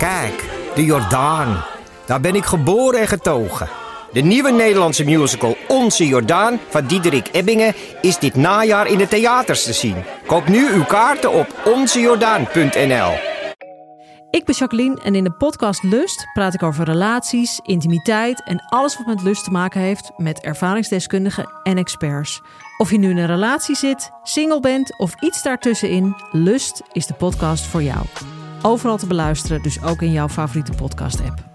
Kijk, de Jordaan. Daar ben ik geboren en getogen. De nieuwe Nederlandse musical Onze Jordaan van Diederik Ebbingen is dit najaar in de theaters te zien. Koop nu uw kaarten op onzejordaan.nl. Ik ben Jacqueline en in de podcast Lust praat ik over relaties, intimiteit en alles wat met lust te maken heeft met ervaringsdeskundigen en experts. Of je nu in een relatie zit, single bent of iets daartussenin, Lust is de podcast voor jou. Overal te beluisteren, dus ook in jouw favoriete podcast-app.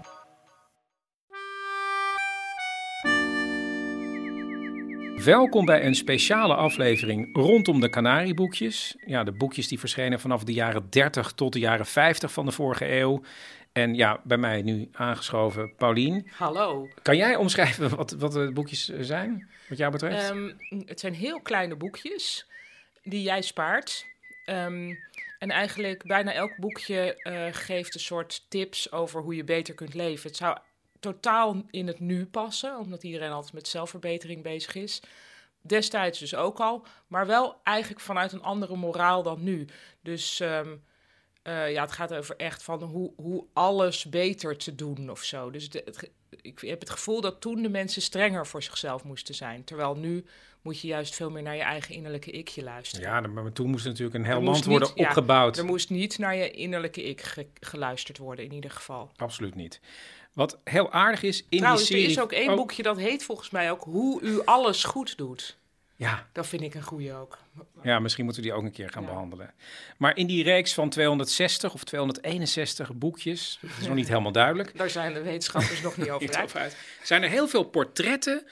Welkom bij een speciale aflevering rondom de Canarieboekjes. Ja, de boekjes die verschenen vanaf de jaren 30 tot de jaren 50 van de vorige eeuw. En ja, bij mij nu aangeschoven Paulien. Hallo. Kan jij omschrijven wat, wat de boekjes zijn, wat jou betreft? Ehm, het zijn heel kleine boekjes die jij spaart. Ehm, en eigenlijk bijna elk boekje eh, geeft een soort tips over hoe je beter kunt leven. Het zou totaal in het nu passen, omdat iedereen altijd met zelfverbetering bezig is. Destijds dus ook al, maar wel eigenlijk vanuit een andere moraal dan nu. Dus ehm, eh, ja, het gaat over echt van hoe, hoe alles beter te doen of zo. Dus ik heb het gevoel dat toen de mensen strenger voor zichzelf moesten zijn. Terwijl nu moet je juist veel meer naar je eigen innerlijke ikje luisteren. ja, maar toen moest natuurlijk een heel Er land worden niet- ja, opgebouwd. Er moest niet naar je innerlijke ik ge- geluisterd worden, in ieder geval. Absoluut niet. Wat heel aardig is in Trouwens, die er serie... is ook één Oh, boekje dat heet volgens mij ook Hoe u alles goed doet. Ja, Dat vind ik een goeie ook. Ja, misschien moeten we die ook een keer gaan Ja. behandelen. Maar in die reeks van 260 of 261 boekjes, dat is nog niet helemaal duidelijk, Daar zijn de wetenschappers nog niet over uit, zijn er heel veel portretten,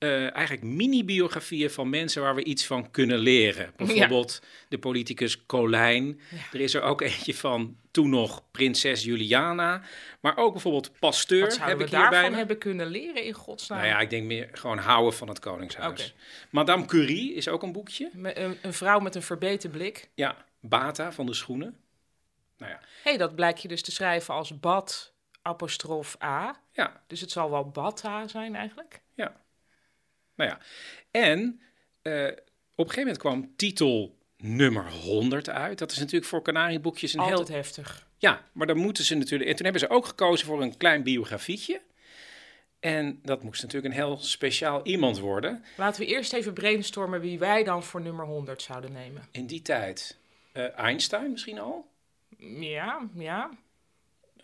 eh, eigenlijk mini-biografieën van mensen waar we iets van kunnen leren. Bijvoorbeeld de politicus Colijn. Er is er ook eentje van toen nog prinses Juliana. Maar ook bijvoorbeeld Pasteur Wat zouden heb we ik hierbij. daarvan hebben kunnen leren in godsnaam? Nou ja, ik denk meer gewoon houden van het Koningshuis. Madame Curie is ook een boekje. Een, een vrouw met een verbeten blik. Ja, Bata van de schoenen. Nou ja, Hé, hey, dat blijkt je dus te schrijven als bad apostrof A. ja, Dus het zal wel bata zijn eigenlijk. ja. Nou ja, en eh, op een gegeven moment kwam titel nummer 100 uit. Dat is natuurlijk voor Canarieboekjes een Altijd heel... heftig. Ja, maar dan moeten ze natuurlijk... En toen hebben ze ook gekozen voor een klein biografietje. En dat moest natuurlijk een heel speciaal iemand worden. Laten we eerst even brainstormen wie wij dan voor nummer 100 zouden nemen. In die tijd eh, Einstein misschien al. Ja, ja.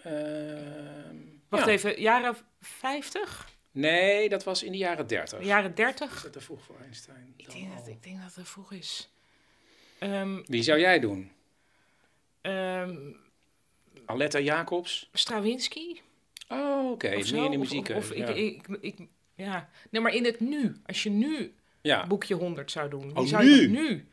Ehm, Wacht ja. even, jaren 50? Nee, dat was in de jaren 30. Jaren 30? Is dat te vroeg voor Einstein? Ik denk, dat, ik denk dat het vroeg is. Ehm Wie zou jij doen? ehm, Aletta Jacobs? Stravinsky? Oh, oké. of Meer in de Of- muziek. Of, ja. ik, ik, ik, ja. Nee, maar in het nu. Als je nu ja. boekje 100 zou doen. Wie Oh, zou nu? je nu?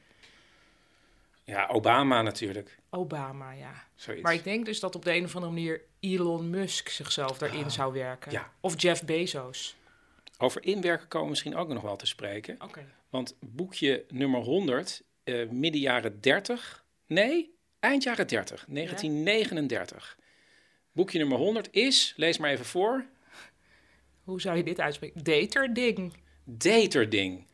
Ja, Obama natuurlijk. Obama, ja. Zoiets. Maar ik denk dus dat op de een of andere manier Elon Musk zichzelf daarin zou werken. Ah, ja. Of Jeff Bezos. Over inwerken komen we misschien ook nog wel te spreken. Oké. Want boekje nummer 100, eh, midden jaren 30. Nee, eind jaren 30. 1939. Boekje nummer 100 is, lees maar even voor, Hoe zou je dit uitspreken? Daterding. Daterding.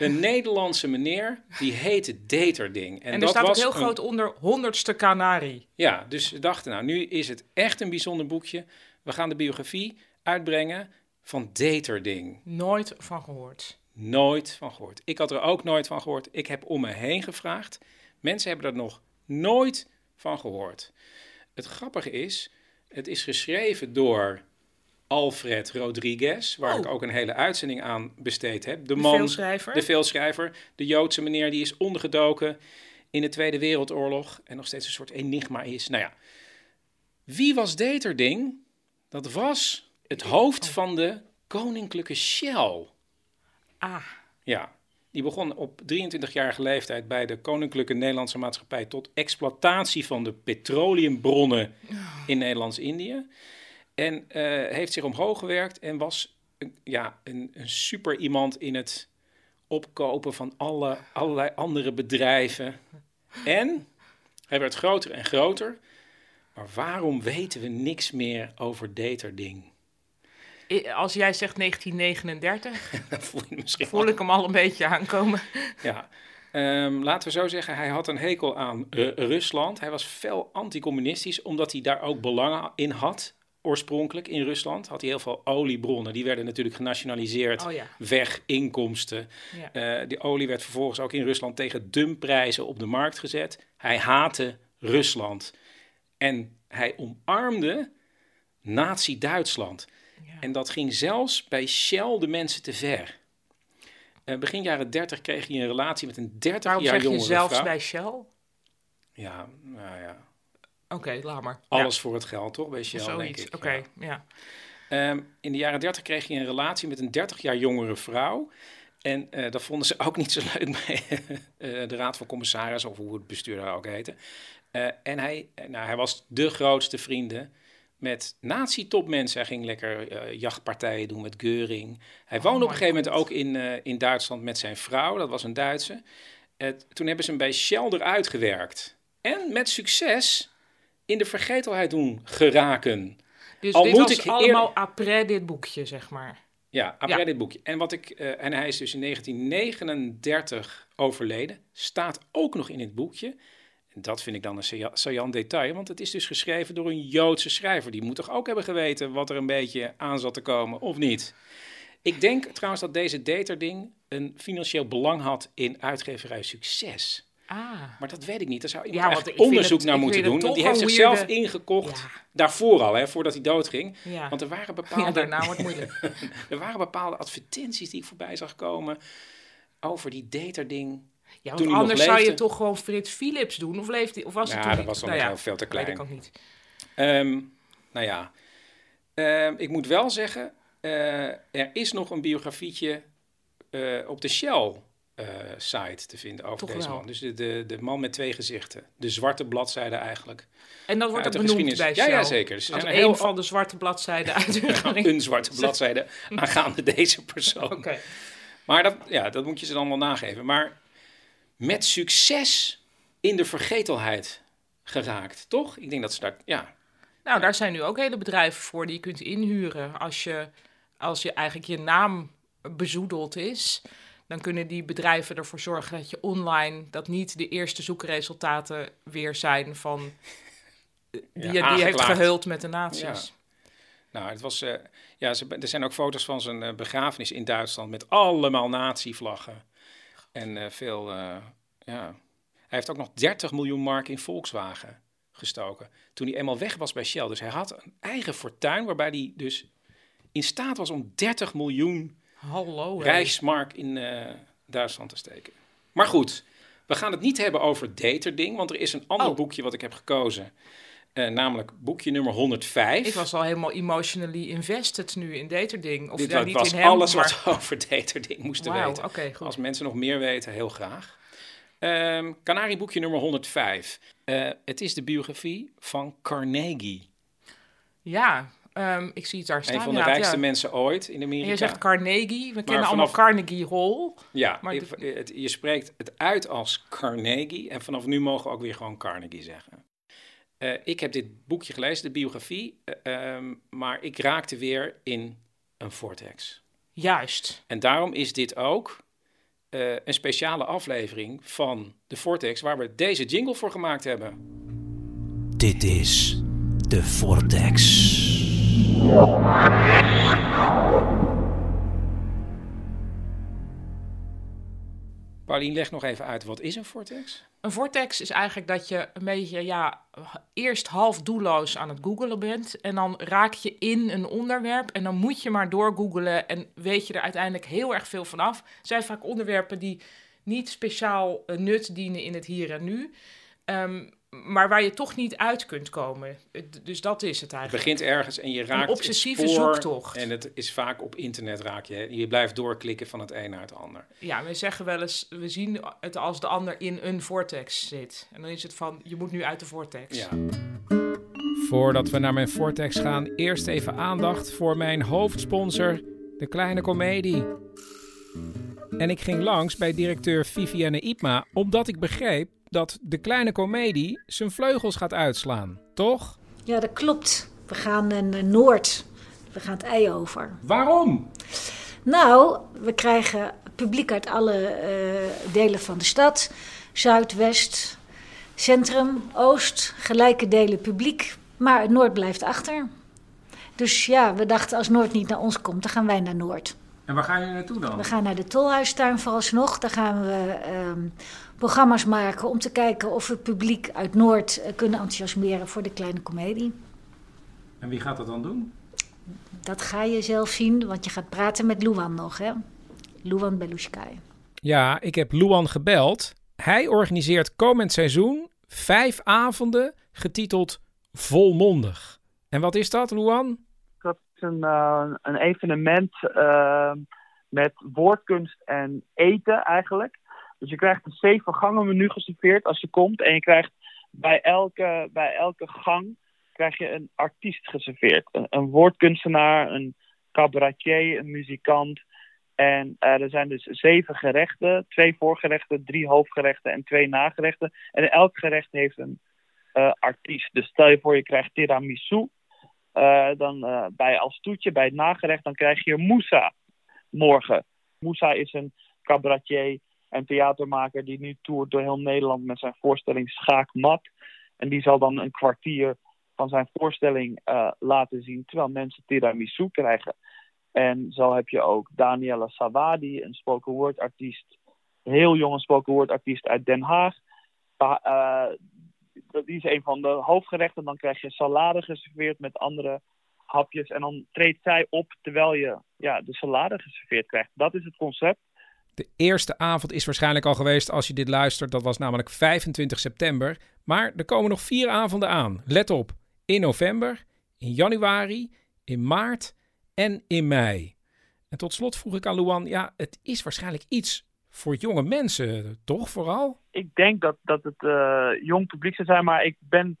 Een Nederlandse meneer, die heette Daterding. En, er dat staat ook was heel een- groot onder honderdste Canari. Ja, dus ze dachten, nou, nu is het echt een bijzonder boekje. We gaan de biografie uitbrengen van Daterding. Nooit van gehoord. Nooit van gehoord. Ik had er ook nooit van gehoord. Ik heb om me heen gevraagd. Mensen hebben er nog nooit van gehoord. Het grappige is, het is geschreven door Alfred Rodriguez, waar Oh. ik ook een hele uitzending aan besteed heb. De De man, veelschrijver. de veelschrijver, de Joodse meneer die is ondergedoken in de Tweede Wereldoorlog en nog steeds een soort enigma is. Nou ja, wie was Daterding? Dat was het hoofd van de koninklijke Shell. Ah, Ja, die begon op 23-jarige leeftijd bij de Koninklijke Nederlandse Maatschappij tot exploitatie van de petroleumbronnen in Nederlands-Indië. En eh, heeft zich omhoog gewerkt en was een, ja, een, een super iemand in het opkopen van alle, allerlei andere bedrijven. En hij werd groter en groter. Maar waarom weten we niks meer over Daterding? Als jij zegt 1939, Dat voel voel ik hem al een beetje aankomen. Ja, Ehm, laten we zo zeggen, hij had een hekel aan eh, Rusland. Hij was fel anticommunistisch, omdat hij daar ook belangen in had. Oorspronkelijk in Rusland had hij heel veel oliebronnen. Die werden natuurlijk genationaliseerd. Oh ja. Weg, inkomsten. Ja. Eh, die olie werd vervolgens ook in Rusland tegen dumpprijzen op de markt gezet. Hij haatte Rusland. En hij omarmde Nazi-Duitsland. Ja. En dat ging zelfs bij Shell de mensen te ver. Eh, begin jaren 30 kreeg hij een relatie met een 30 Waarom jaar jongere zelfs vrouw. bij Shell? Ja, nou ja. Oké, laat maar. Alles voor het geld, toch? Bij Shell, ja, denk zoiets. ik. Oké, Ja. ja. Ehm, in de jaren 30 kreeg hij een relatie met een 30 jaar jongere vrouw. En eh, dat vonden ze ook niet zo leuk bij eh, de Raad van Commissarissen, of hoe het bestuur daar ook heette. Eh, en hij, nou, hij was de grootste vrienden met nazi-topmensen. Hij ging lekker jachtpartijen doen met Geuring. Hij woonde op een Oh gegeven moment ook in, in Duitsland met zijn vrouw. Dat was een Duitse. Toen hebben ze hem bij Shell eruit gewerkt. En met succes in de vergetelheid doen geraken. Dus Al dit moet was ik allemaal après dit boekje, zeg maar. Ja, après Ja. dit boekje. En, wat ik, eh, en hij is dus in 1939 overleden. Staat ook nog in het boekje. En dat vind ik dan een saillant detail. Want het is dus geschreven door een Joodse schrijver. Die moet toch ook hebben geweten wat er een beetje aan zat te komen, of niet? Ik denk trouwens dat deze daterding een financieel belang had in uitgeverij Succes. Ah. Maar dat weet ik niet. Daar zou iemand Ja, want onderzoek het- naar moeten doen. het Want die heeft zichzelf ingekocht. Ja. Daarvoor al, hè, voordat hij doodging. Ja. Want er waren ja, bepaalde daarna wordt het moeilijk. er waren bepaalde advertenties die ik voorbij zag komen over die daterding. Ja, want anders zou je leefde. toch gewoon Frits Philips doen? Of, leeft hij, of was het Ja, toen dat was dan Nou nog ja, wel veel te klein. ik ook niet. Ehm, nou ja, Ehm, ik moet wel zeggen, eh, er is nog een biografietje eh, op de Shell-site te vinden over Toch deze wel. man. Dus de, de, de man met twee gezichten. De zwarte bladzijde eigenlijk. En dat wordt ook benoemd bij. Ja, ja, zeker. Dus zijn een heel- van de zwarte bladzijden uit Een zwarte bladzijde aangaande deze persoon. Oké. Maar dat, ja, dat moet je ze dan wel nageven. Maar met succes in de vergetelheid geraakt, toch? Ik denk dat ze daar, ja, Nou, daar zijn nu ook hele bedrijven voor die je kunt inhuren. Als je, als je eigenlijk je naam bezoedeld is, dan kunnen die bedrijven ervoor zorgen dat je online, dat niet de eerste zoekresultaten weer zijn van eh, die, Ja, je- die heeft gehuld met de nazi's. Nou, het was, eh, ja, ze, er zijn ook foto's van zijn eh, begrafenis in Duitsland met allemaal nazi-vlaggen. En eh, veel, eh, ja. Hij heeft ook nog 30 miljoen mark in Volkswagen gestoken. Toen hij eenmaal weg was bij Shell. Dus hij had een eigen fortuin waarbij hij dus in staat was om 30 miljoen Hallo. Rijksmark in eh, Duitsland te steken. Maar goed, we gaan het niet hebben over daterding, want er is een ander Oh. boekje wat ik heb gekozen. eh, namelijk boekje nummer 105. Ik was al helemaal emotionally invested nu in Daterding. Of Dit wa- niet was in hem, alles maar... wat over daterding moesten weten. goed. Als mensen nog meer weten, heel graag. Ehm Canarieboekje nummer 105. Eh, het is de biografie van Carnegie. Ja, ehm, ik zie het daar staan. een van de rijkste ja. mensen ooit in En Amerika. je zegt Carnegie. We kennen vanaf- allemaal Carnegie Hall. ja, maar je, de- het- je spreekt het uit als Carnegie. En vanaf nu mogen we ook weer gewoon Carnegie zeggen. Eh, ik heb dit boekje gelezen, de biografie. eh, ehm, maar ik raakte weer in een vortex. Juist. En daarom is dit ook eh, een speciale aflevering van de Vortex, waar we deze jingle voor gemaakt hebben. Dit is de Vortex. Paulien, leg nog even uit, wat is een Vortex? Een vortex is eigenlijk dat je een beetje, ja, eerst half doelloos aan het googelen bent. En dan raak je in een onderwerp en dan moet je maar doorgoogelen en weet je er uiteindelijk heel erg veel vanaf. Het zijn vaak onderwerpen die niet speciaal eh, nut dienen in het hier en nu. Ehm, maar waar je toch niet uit kunt komen. Het- Dus dat is het Het eigenlijk. begint ergens en je raakt obsessieve het spoor, zoektocht. En het is vaak op internet raak je. Je blijft doorklikken van het een naar het ander. Ja, we zeggen wel eens, we zien het als de ander in een vortex zit. En dan is het van, je moet nu uit de vortex. Ja. Voordat we naar mijn Vortex gaan, eerst even aandacht voor mijn hoofdsponsor, de Kleine Comedie. En ik ging langs bij directeur Vivienne Ipma, omdat ik begreep dat de Kleine Comedie zijn vleugels gaat uitslaan. Toch? Ja, dat klopt. We gaan naar Noord. We gaan het ei over. Waarom? Nou, we krijgen publiek uit alle eh, delen van de stad. Zuid, West, Centrum, Oost. Gelijke delen publiek. Maar het Noord blijft achter. Dus ja, we dachten als Noord niet naar ons komt, dan gaan wij naar Noord. En waar gaan jullie naartoe dan? We gaan naar de Tolhuistuin vooralsnog. Daar gaan we ehm, programma's maken om te kijken of we het publiek uit Noord eh, kunnen enthousiasmeren voor de kleine komedie. En wie gaat dat dan doen? Dat ga je zelf zien, want je gaat praten met Luan nog, hè? Luan Belushkai. Ja, ik heb Luan gebeld. Hij organiseert komend seizoen vijf avonden getiteld Volmondig. En wat is dat, Luan? Dat is een, uh, een evenement uh, met woordkunst en eten eigenlijk. Dus je krijgt een zeven gangen menu geserveerd als je komt. En je krijgt bij elke, bij elke gang krijg je een artiest geserveerd. Een, woordkunstenaar, een cabaretier, een muzikant. En uh, er zijn dus zeven gerechten. Twee voorgerechten, drie hoofdgerechten en twee nagerechten. En elk gerecht heeft een uh, artiest. Dus stel je voor je krijgt tiramisu. Uh, dan bij als toetje, bij het nagerecht, dan krijg je Moussa morgen. Moussa is een cabaretier en theatermaker die nu toert door heel Nederland met zijn voorstelling Schaakmat. En die zal dan een kwartier van zijn voorstelling uh, laten zien, terwijl mensen tiramisu krijgen. En zo heb je ook Daniela Sawadi, een spoken word artiest, heel jonge spoken word artiest uit Den Haag. Uh, die is een van de hoofdgerechten. Dan krijg je salade geserveerd met andere hapjes. En dan treedt zij op terwijl je ja, de salade geserveerd krijgt. Dat is het concept. De eerste avond is waarschijnlijk al geweest als je dit luistert. Dat was namelijk 25 september. Maar er komen nog vier avonden aan. Let op. In november, in januari, in maart en in mei. En tot slot vroeg ik aan Luan, ja, het is waarschijnlijk iets voor jonge mensen, toch vooral? Ik denk dat, dat het uh, jong publiek zal zijn, maar ik ben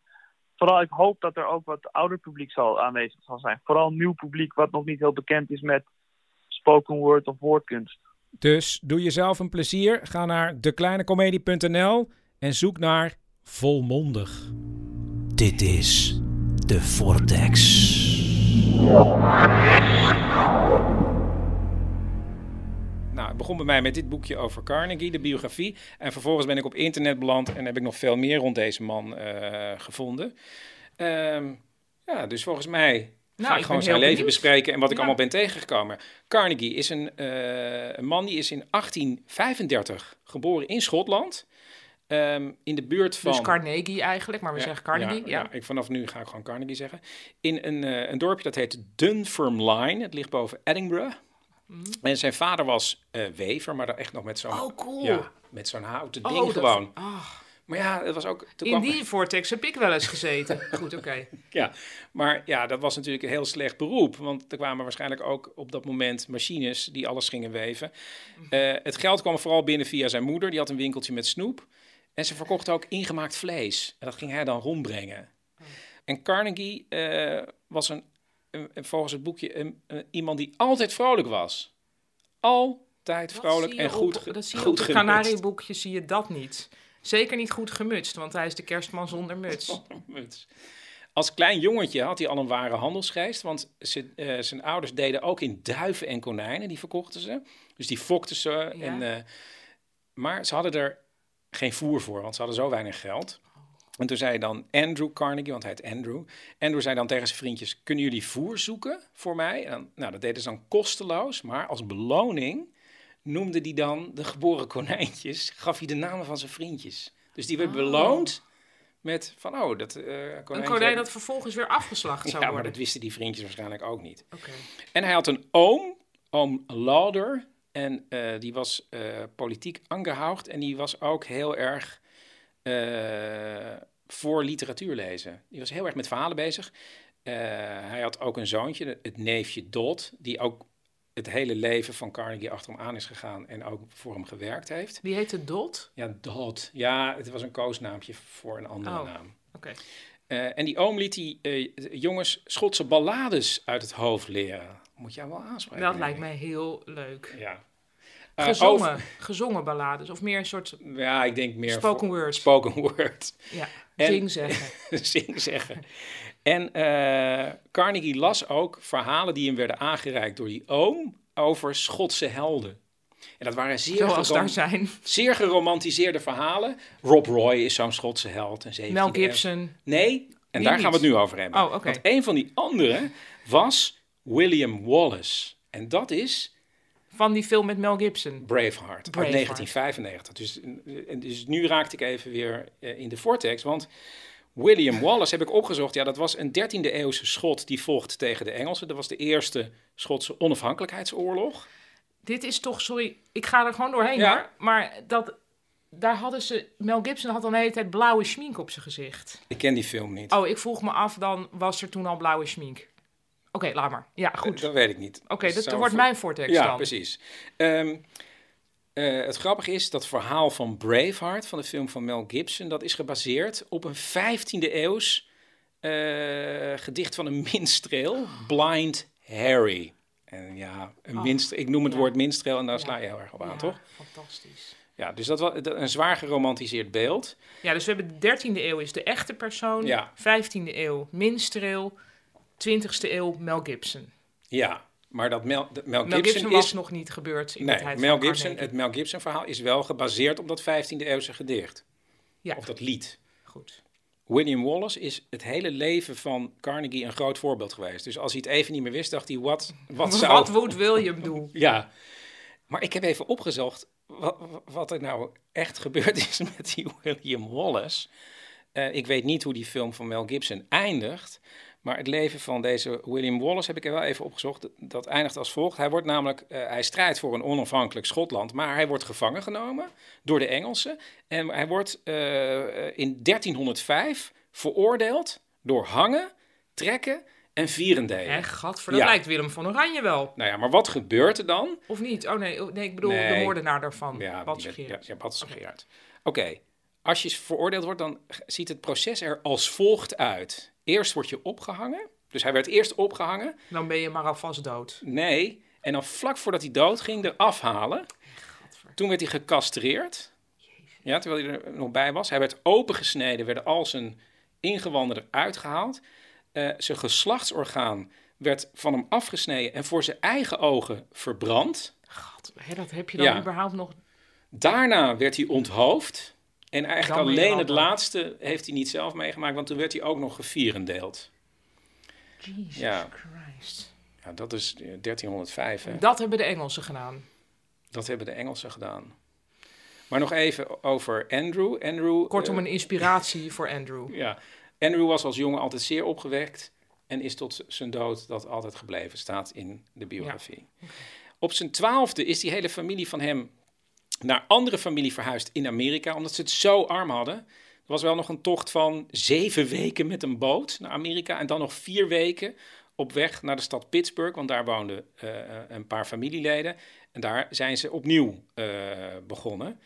vooral, ik hoop dat er ook wat ouder publiek zal aanwezig zal zijn. Vooral nieuw publiek wat nog niet heel bekend is met spoken word of woordkunst. Dus doe jezelf een plezier, ga naar dekleinecomedie.nl en zoek naar Volmondig. Dit is de Vortex. Nou, het begon bij mij met dit boekje over Carnegie, de biografie. En vervolgens ben ik op internet beland en heb ik nog veel meer rond deze man uh, gevonden. Um, ja, dus volgens mij nou, ga ik, gewoon zijn leven benieuwd. bespreken en wat ik ja. allemaal ben tegengekomen. Carnegie is een, uh, een, man die is in 1835 geboren in Schotland. Um, in de buurt van... Dus Carnegie eigenlijk, maar we ja, zeggen Carnegie. Ja, ja. Ik, vanaf nu ga ik gewoon Carnegie zeggen. In een, uh, een dorpje dat heet Dunfermline. Het ligt boven Edinburgh. Mm. En zijn vader was uh, wever, maar dan echt nog met zo'n... Oh, cool. Met zo'n houten ding oh, gewoon. Dat, oh. Maar ja, het was ook... In kwam... die vortex heb ik wel eens gezeten. Goed, oké. Okay. Ja, maar ja, dat was natuurlijk een heel slecht beroep. Want er kwamen waarschijnlijk ook op dat moment machines die alles gingen weven. Uh, het geld kwam vooral binnen via zijn moeder. Die had een winkeltje met snoep. En ze verkocht ook ingemaakt vlees. En dat ging hij dan rondbrengen. Oh. En Carnegie uh, was een, een, volgens het boekje een, een, iemand die altijd vrolijk was. Altijd vrolijk en goed, dat zie je goed op het Canarieboekje zie je dat niet. Zeker niet goed gemutst, want hij is de kerstman zonder muts. muts. Als klein jongetje had hij al een ware handelsgeest, want ze, uh, zijn ouders deden ook in duiven en konijnen, die verkochten ze. Dus die fokten ze. Ja. En, uh, maar ze hadden er geen voer voor, want ze hadden zo weinig geld. En toen zei dan Andrew Carnegie, want hij heet Andrew. Andrew zei dan tegen zijn vriendjes, kunnen jullie voer zoeken voor mij? En dan, nou, dat deden ze dan kosteloos, maar als beloning noemde hij dan de geboren konijntjes, gaf hij de namen van zijn vriendjes. Dus die werd oh. beloond met van, oh, dat uh, konijntje... Een konijn dat vervolgens weer afgeslacht zou ja, worden. maar dat wisten die vriendjes waarschijnlijk ook niet. Okay. En hij had een oom, oom Lauder, en uh, die was uh, politiek aangehoogd en die was ook heel erg voor literatuur lezen. Die was heel erg met verhalen bezig. hij had ook een zoontje, het neefje Dot, die ook het hele leven van Carnegie achter hem aan is gegaan en ook voor hem gewerkt heeft. Wie heette Dot? Ja, Dot. Ja, het was een koosnaampje voor een andere oh, naam. Okay. Uh, en die oom liet die uh, jongens Schotse ballades uit het hoofd leren. Moet jij wel aanspreken. Dat lijkt mij heel leuk. Ja. Uh, gezongen, over... gezongen ballades of meer een soort. Ja, ik denk meer. Spoken word. Spoken word. Ja, zing zeggen. zing zeggen. En uh, Carnegie las ook verhalen die hem werden aangereikt door die oom over Schotse helden. En dat waren zeer, Zoals gerom- daar zijn. zeer geromantiseerde verhalen. Rob Roy is zo'n Schotse held. 17e Mel. Gibson. Nee, en Die daar gaan we het nu over hebben. Oh, oké. Want een van die anderen was William Wallace. En dat is Van die film met Mel Gibson. Braveheart, uit Braveheart. 1995. Dus, eh, dus nu raakte ik even weer eh, in de vortex. Want William Wallace heb ik opgezocht. Ja, dat was een 13e eeuwse Schot die vocht tegen de Engelsen. Dat was de eerste Schotse onafhankelijkheidsoorlog. Dit is toch, sorry, ik ga er gewoon doorheen Ja. hoor. Maar dat, daar hadden ze, Mel Gibson had dan de hele tijd blauwe schmink op zijn gezicht. Ik ken die film niet. Oh, ik vroeg me af, dan was er toen al blauwe schmink. Oké, laat maar. Ja, goed. Dat weet ik niet. Oké, Dat wordt voor- mijn vortex Ja, dan. precies. Ehm, eh, het grappige is, dat verhaal van Braveheart, van de film van Mel Gibson, dat is gebaseerd op een 15e eeuws eh, gedicht van een minstreel, Blind Harry. En ja, een Oh, minstreel, ik noem het ja. woord minstreel en daar Ja. sla je heel erg op aan, Ja, toch? Fantastisch. Ja, dus dat was een zwaar geromantiseerd beeld. Ja, dus we hebben de 13e eeuw is de echte persoon. Ja. 15e eeuw minstreel. 20e eeuw Mel Gibson. Ja, maar dat Mel, dat Mel Mel Gibson, was is... nog niet gebeurd in Nee, de tijd Mel Gibson, het Mel Gibson verhaal is wel gebaseerd op dat 15e eeuwse gedicht. Ja. Of dat lied. Goed. William Wallace is het hele leven van Carnegie een groot voorbeeld geweest. Dus als hij het even niet meer wist, dacht hij, wat, wat zou... Wat moet William doen? Ja, maar ik heb even opgezocht wat, wat er nou echt gebeurd is met die William Wallace. Eh, ik weet niet hoe die film van Mel Gibson eindigt, maar het leven van deze William Wallace heb ik er wel even opgezocht. Dat eindigt als volgt. Hij wordt namelijk, eh, hij strijdt voor een onafhankelijk Schotland, maar hij wordt gevangen genomen door de Engelsen. En hij wordt eh, in 1305 veroordeeld door hangen, trekken en vierendelen. Hé, gadver, dat Ja. lijkt Willem van Oranje wel. Nou ja, maar wat gebeurt er dan? Of niet? Oh nee, oh, nee ik bedoel Nee. de moordenaar daarvan. Ja, Bad. Ja, ja, Bad. Oké, als je veroordeeld wordt, dan ziet het proces er als volgt uit. Eerst word je opgehangen. Dus hij werd eerst opgehangen. Dan ben je maar alvast dood. Nee. En dan vlak voordat hij dood ging, er afhalen. Toen werd hij gecastreerd. Ja, terwijl hij er nog bij was. Hij werd opengesneden, werden al zijn ingewanden eruit gehaald. Eh, zijn geslachtsorgaan werd van hem afgesneden en voor zijn eigen ogen verbrand. God, hè, dat heb je dan Ja. überhaupt nog... Daarna werd hij onthoofd. En eigenlijk Dan alleen al het laatste heeft hij niet zelf meegemaakt, want toen werd hij ook nog gevierendeeld. Jesus Ja. Christ. Ja, dat is eh, 1305. Hè. Dat hebben de Engelsen gedaan. Dat hebben de Engelsen gedaan. Maar nog even over Andrew. Andrew Kortom, eh, een inspiratie voor Andrew. ja. Andrew was als jongen altijd zeer opgewekt en is tot zijn dood dat altijd gebleven, staat in de biografie. Op zijn twaalfde is die hele familie van hem naar andere familie verhuisd in Amerika, omdat ze het zo arm hadden. Er was wel nog een tocht van zeven weken met een boot naar Amerika en dan nog vier weken op weg naar de stad Pittsburgh, want daar woonden eh, een paar familieleden. En daar zijn ze opnieuw eh, begonnen.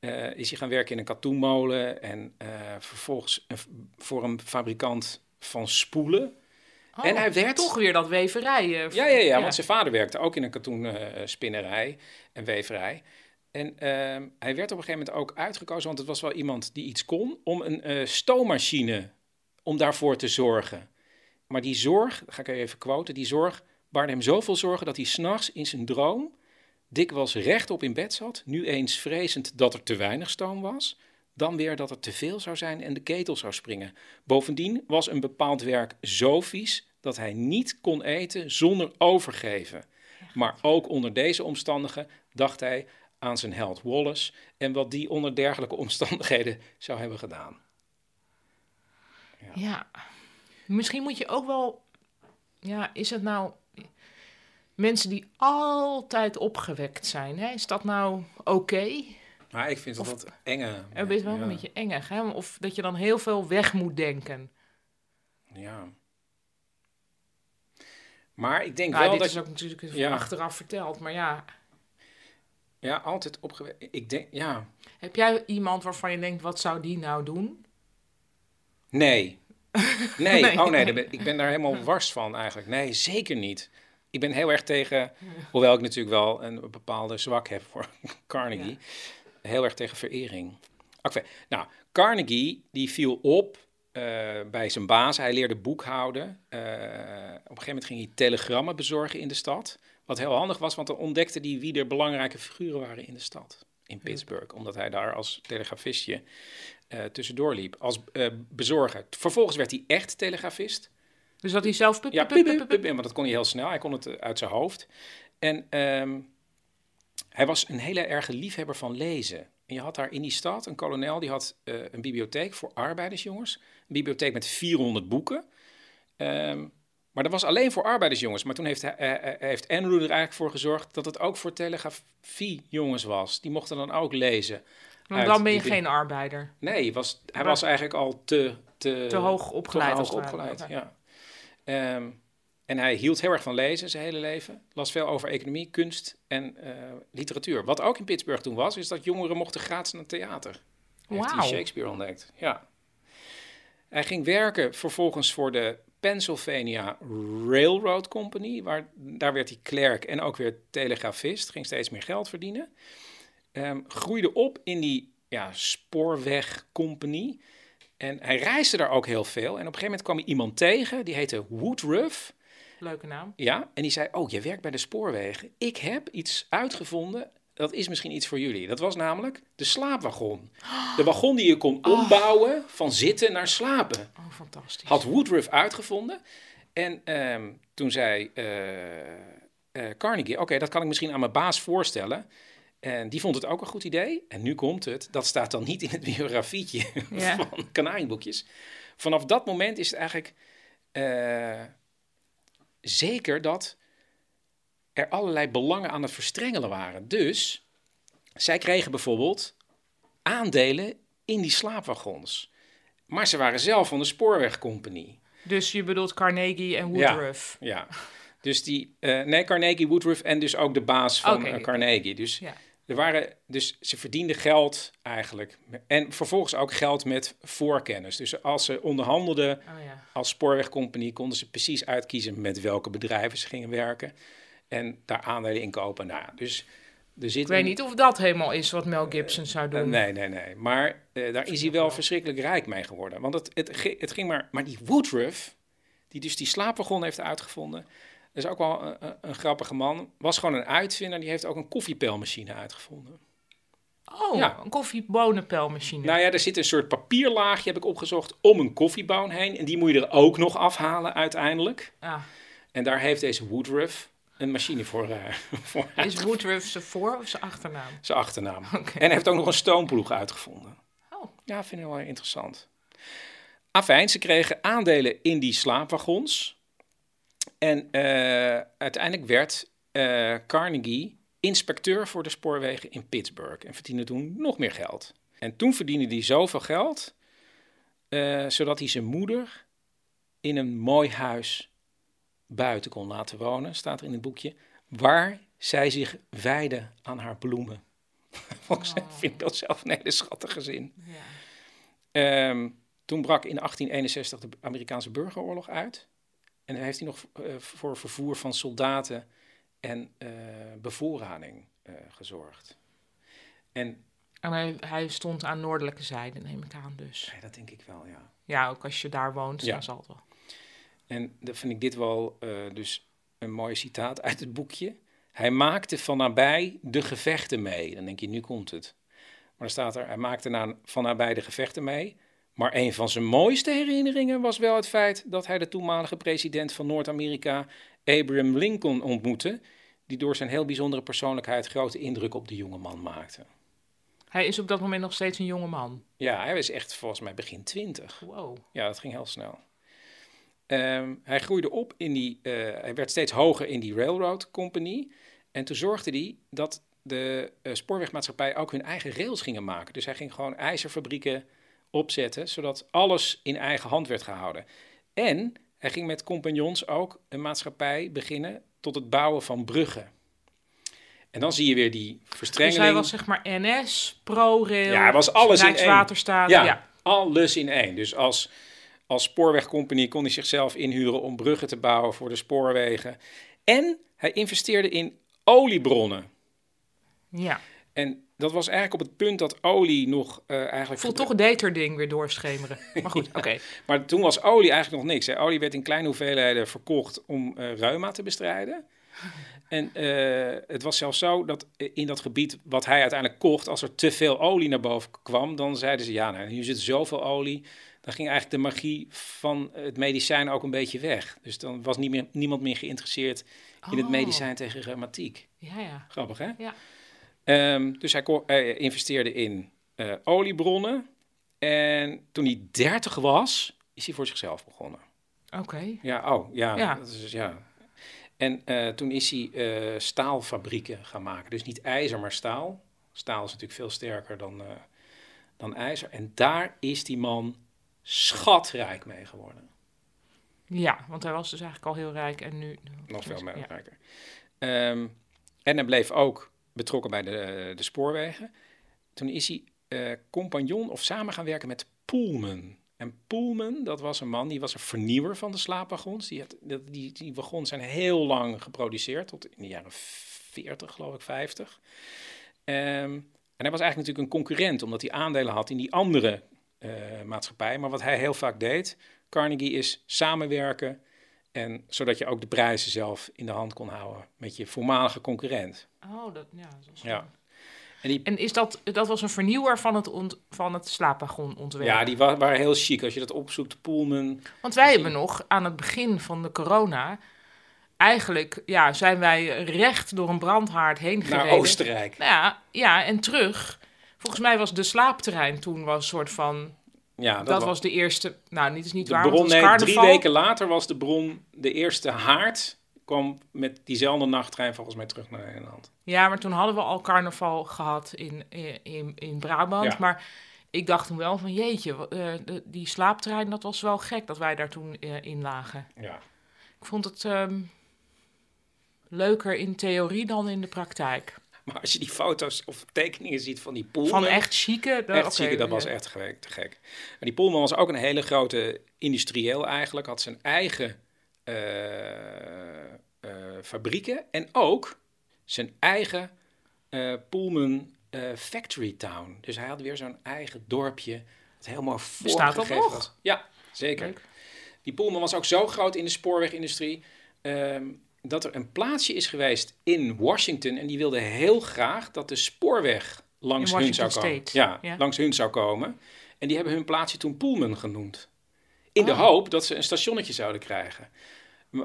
Eh, is hij gaan werken in een katoenmolen en eh, vervolgens een- voor een fabrikant van spoelen. Oh, en hij werd Toch weer dat weverij. eh, ja, ja, ja, want zijn vader werkte ook in een katoenspinnerij en weverij. En ehm, hij werd op een gegeven moment ook uitgekozen, want het was wel iemand die iets kon, om een eh, stoommachine, om daarvoor te zorgen. Maar die zorg, ga ik even quoten, die zorg baarde hem zoveel zorgen dat hij s'nachts in zijn droom dikwijls rechtop in bed zat, nu eens vrezend dat er te weinig stoom was, dan weer dat er te veel zou zijn en de ketel zou springen. Bovendien was een bepaald werk zo vies dat hij niet kon eten zonder overgeven. Maar ook onder deze omstandigheden dacht hij aan zijn held Wallace en wat die onder dergelijke omstandigheden zou hebben gedaan. Ja. Misschien moet je ook wel... Ja, is het nou... Mensen die altijd opgewekt zijn, hè? is dat nou oké? Maar ik vind dat Of- dat enge. Het is wel ja, een beetje engig, hè? Of dat je dan heel veel weg moet denken. Ja. Maar ik denk Nou, wel dit dat is ook natuurlijk Ja. achteraf verteld, maar ja... ja altijd opgewekt. Ik denk ja. Heb jij iemand waarvan je denkt, wat zou die nou doen? Nee. Nee, Nee. oh nee, ben- ik ben daar helemaal wars van eigenlijk. Nee, zeker niet. Ik ben heel erg tegen, hoewel ik natuurlijk wel een bepaalde zwak heb voor Carnegie, heel erg tegen verering. Oké, nou, Carnegie die viel op eh, bij zijn baas. Hij leerde boekhouden. Eh, op een gegeven moment ging hij telegrammen bezorgen in de stad. Wat heel handig was, want dan ontdekte hij wie er belangrijke figuren waren in de stad. In Pittsburgh, omdat hij daar als telegrafistje eh, tussendoor liep. Als eh, bezorger. Vervolgens werd hij echt telegrafist. Dus dat hij zelf... Ja, pup, piep, want dat kon hij heel snel. Hij kon het eh, uit zijn hoofd. En ehm, hij was een hele erge liefhebber van lezen. En je had daar in die stad een kolonel, die had een bibliotheek voor arbeidersjongens. Een bibliotheek met 400 boeken. Ehm, maar dat was alleen voor arbeidersjongens. Maar toen heeft, eh, heeft Andrew er eigenlijk voor gezorgd dat het ook voor telegrafiejongens was. Die mochten dan ook lezen. Want dan ben je die- geen arbeider. Nee, was, hij Maar- was eigenlijk al te... Te, Te hoog opgeleid Te hoog opgeleid, ja. Ehm, en hij hield heel erg van lezen zijn hele leven. Las veel over economie, kunst en literatuur. Wat ook in Pittsburgh toen was, is dat jongeren mochten gratis naar theater. Heeft hij Wauw. Shakespeare ontdekt, ja. Hij ging werken vervolgens voor de Pennsylvania Railroad Company. Waar, daar werd hij klerk en ook weer telegrafist. Ging steeds meer geld verdienen. Ehm, groeide op in die ja, spoorwegcompagnie. En hij reisde daar ook heel veel. En op een gegeven moment kwam hij iemand tegen, die heette Woodruff. Leuke naam. Ja, en die zei, oh, je werkt bij de spoorwegen. Ik heb iets uitgevonden, dat is misschien iets voor jullie. Dat was namelijk de slaapwagon. De wagon die je kon ombouwen van zitten naar slapen. Oh, fantastisch. Had Woodruff uitgevonden. En ehm, toen zei eh, eh, Carnegie, oké, dat kan ik misschien aan mijn baas voorstellen. En die vond het ook een goed idee. En nu komt het, dat staat dan niet in het biografietje Ja. van Kanaaienboekjes. Vanaf dat moment is het eigenlijk eh, zeker dat er allerlei belangen aan het verstrengelen waren. Dus zij kregen bijvoorbeeld aandelen in die slaapwagons. Maar ze waren zelf van de spoorwegcompagnie. Dus je bedoelt Carnegie en Woodruff. Ja, dus die, eh, nee, Carnegie, Woodruff en dus ook de baas van Oké. eh, Carnegie. Dus, Ja. er waren, dus ze verdienden geld eigenlijk. En vervolgens ook geld met voorkennis. Dus als ze onderhandelden Oh ja. als spoorwegcompagnie, konden ze precies uitkiezen met welke bedrijven ze gingen werken. En daar aandelen in kopen. Nou, dus er zit Ik weet een- niet of dat helemaal is wat Mel Gibson zou doen. eh, nee, nee, nee. Maar eh, daar is hij wel verschrikkelijk rijk mee geworden. Want het, het, ging maar... Maar die Woodruff, die dus die slaapwagon heeft uitgevonden... Dat is ook wel een, een, een grappige man. Was gewoon een uitvinder. Die heeft ook een koffiepelmachine uitgevonden. Oh, Ja. een koffiebonenpelmachine. Nou ja, er zit een soort papierlaagje, heb ik opgezocht, om een koffieboon heen. En die moet je er ook nog afhalen uiteindelijk. Ah, En daar heeft deze Woodruff een machine voor, eh voor is Woodruff zijn voor- of zijn achternaam? zijn achternaam. En hij heeft ook nog een stoomploeg uitgevonden. Oh. Ja, vind ik wel interessant. Afijn, ze kregen aandelen in die slaapwagons. En eh, uiteindelijk werd eh, Carnegie inspecteur voor de spoorwegen in Pittsburgh. En verdiende toen nog meer geld. En toen verdiende hij zoveel geld, zodat hij zijn moeder in een mooi huis buiten kon laten wonen, staat er in het boekje, waar zij zich wijde aan haar bloemen. Volgens mij vind ik dat zelf een hele schattige zin. Ja. Ehm, toen brak in 1861 de Amerikaanse burgeroorlog uit. En dan heeft hij nog eh, voor vervoer van soldaten en eh, bevoorrading eh, gezorgd. En En hij, hij stond aan noordelijke zijde, neem ik aan dus. ja, dat denk ik wel, ja. Ja, ook als je daar woont, Ja. dan zal het wel. En dan vind ik dit wel eh, dus een mooi citaat uit het boekje. Hij maakte van nabij de gevechten mee. Dan denk je, nu komt het. Maar dan staat er, hij maakte van nabij de gevechten mee. Maar een van zijn mooiste herinneringen was wel het feit dat hij de toenmalige president van Noord-Amerika, Abraham Lincoln, ontmoette. Die door zijn heel bijzondere persoonlijkheid grote indruk op de jonge man maakte. Hij is op dat moment nog steeds een jonge man. Ja, hij was echt volgens mij begin twintig. Wow. Ja, dat ging heel snel. Ehm, hij groeide op in die, eh, hij werd steeds hoger in die railroad company. En toen zorgde hij dat de eh, spoorwegmaatschappij ook hun eigen rails gingen maken. Dus hij ging gewoon ijzerfabrieken opzetten, zodat alles in eigen hand werd gehouden. En hij ging met compagnons ook een maatschappij beginnen tot het bouwen van bruggen. En dan zie je weer die Dus verstrengeling. hij was zeg maar NS, ProRail, Ja, hij was alles in één. Ja, Ja. alles in één. Dus als, als spoorwegcompagnie kon hij zichzelf inhuren om bruggen te bouwen voor de spoorwegen. En hij investeerde in oliebronnen. ja. En dat was eigenlijk op het punt dat olie nog eh, eigenlijk... Ik voel toch een dater-ding weer doorschemeren. Maar goed, oké. Maar toen was olie eigenlijk nog niks. Hè. Olie werd in kleine hoeveelheden verkocht om eh reuma te bestrijden. En eh, het was zelfs zo dat in dat gebied wat hij uiteindelijk kocht, als er te veel olie naar boven kwam, dan zeiden ze, ja, nou, nu zit zoveel olie, dan ging eigenlijk de magie van het medicijn ook een beetje weg. Dus dan was niet meer, niemand meer geïnteresseerd in het Oh. medicijn tegen reumatiek. Ja, ja. Grappig, hè? Ja. Ehm, dus hij hij investeerde in eh, oliebronnen. En toen hij 30 was, is hij voor zichzelf begonnen. Oké. Ja, oh, ja. Ja. Dat is, dus- ja. En eh, toen is hij eh, staalfabrieken gaan maken. Dus niet ijzer, maar staal. Staal is natuurlijk veel sterker dan, dan ijzer. En daar is die man schatrijk mee geworden. Ja, want hij was dus eigenlijk al heel rijk en nu... Nog veel meer Ja. rijker. Ehm, en hij bleef ook betrokken bij de, de spoorwegen. Toen is hij eh, compagnon of samen gaan werken met Pullman. En Pullman, dat was een man, die was een vernieuwer van de slaapwagons. Die, had, die, die wagons zijn heel lang geproduceerd, tot in de jaren 40, geloof ik, 50. Ehm, en hij was eigenlijk natuurlijk een concurrent, omdat hij aandelen had in die andere maatschappij. Maar wat hij heel vaak deed, Carnegie, is samenwerken. En zodat je ook de prijzen zelf in de hand kon houden met je voormalige concurrent. Oh, dat, ja, dat Ja. En die, En is dat, dat was een vernieuwer van het, ont, van het slaapwagonontwerp? ja, die wa- waren heel chic. Als je dat opzoekt, Pullman. Want wij hebben nog aan het begin van de corona... Eigenlijk ja, zijn wij recht door een brandhaard heen Naar gereden. Oostenrijk. Nou ja, ja, en terug. Volgens mij was de slaapterrein toen was een soort van... Ja, Dat, dat, wa- was de eerste... Nou, niet is niet de waar, bron. Nee, drie weken later was de bron de eerste haard. Kwam met diezelfde nachttrein volgens mij terug naar Nederland. Ja, maar toen hadden we al carnaval gehad in, in, in, Brabant. Ja. Maar ik dacht toen wel van jeetje, eh, de- die slaaptrein, dat was wel gek dat wij daar toen eh, in lagen. Ja. Ik vond het ehm, leuker in theorie dan in de praktijk. Maar als je die foto's of tekeningen ziet van die Pullman. Van echt chique... de- Echt zieke, dat ja. was echt te gek. Maar die Pullman was ook een hele grote industrieel eigenlijk. Had zijn eigen eh, eh, fabrieken. En ook zijn eigen Pullman eh, Factory Town. Dus hij had weer zo'n eigen dorpje. Dat helemaal Bestaat dat vormgegeven nog? was. Ja, zeker. Leuk. Die Pullman was ook zo groot in de spoorwegindustrie... ehm, dat er een plaatsje is geweest in Washington... en die wilde heel graag dat de spoorweg langs hun zou komen. State, Ja, langs hun zou komen. En die hebben hun plaatsje toen Pullman genoemd. In de Oh. hoop dat ze een stationnetje zouden krijgen. Eh,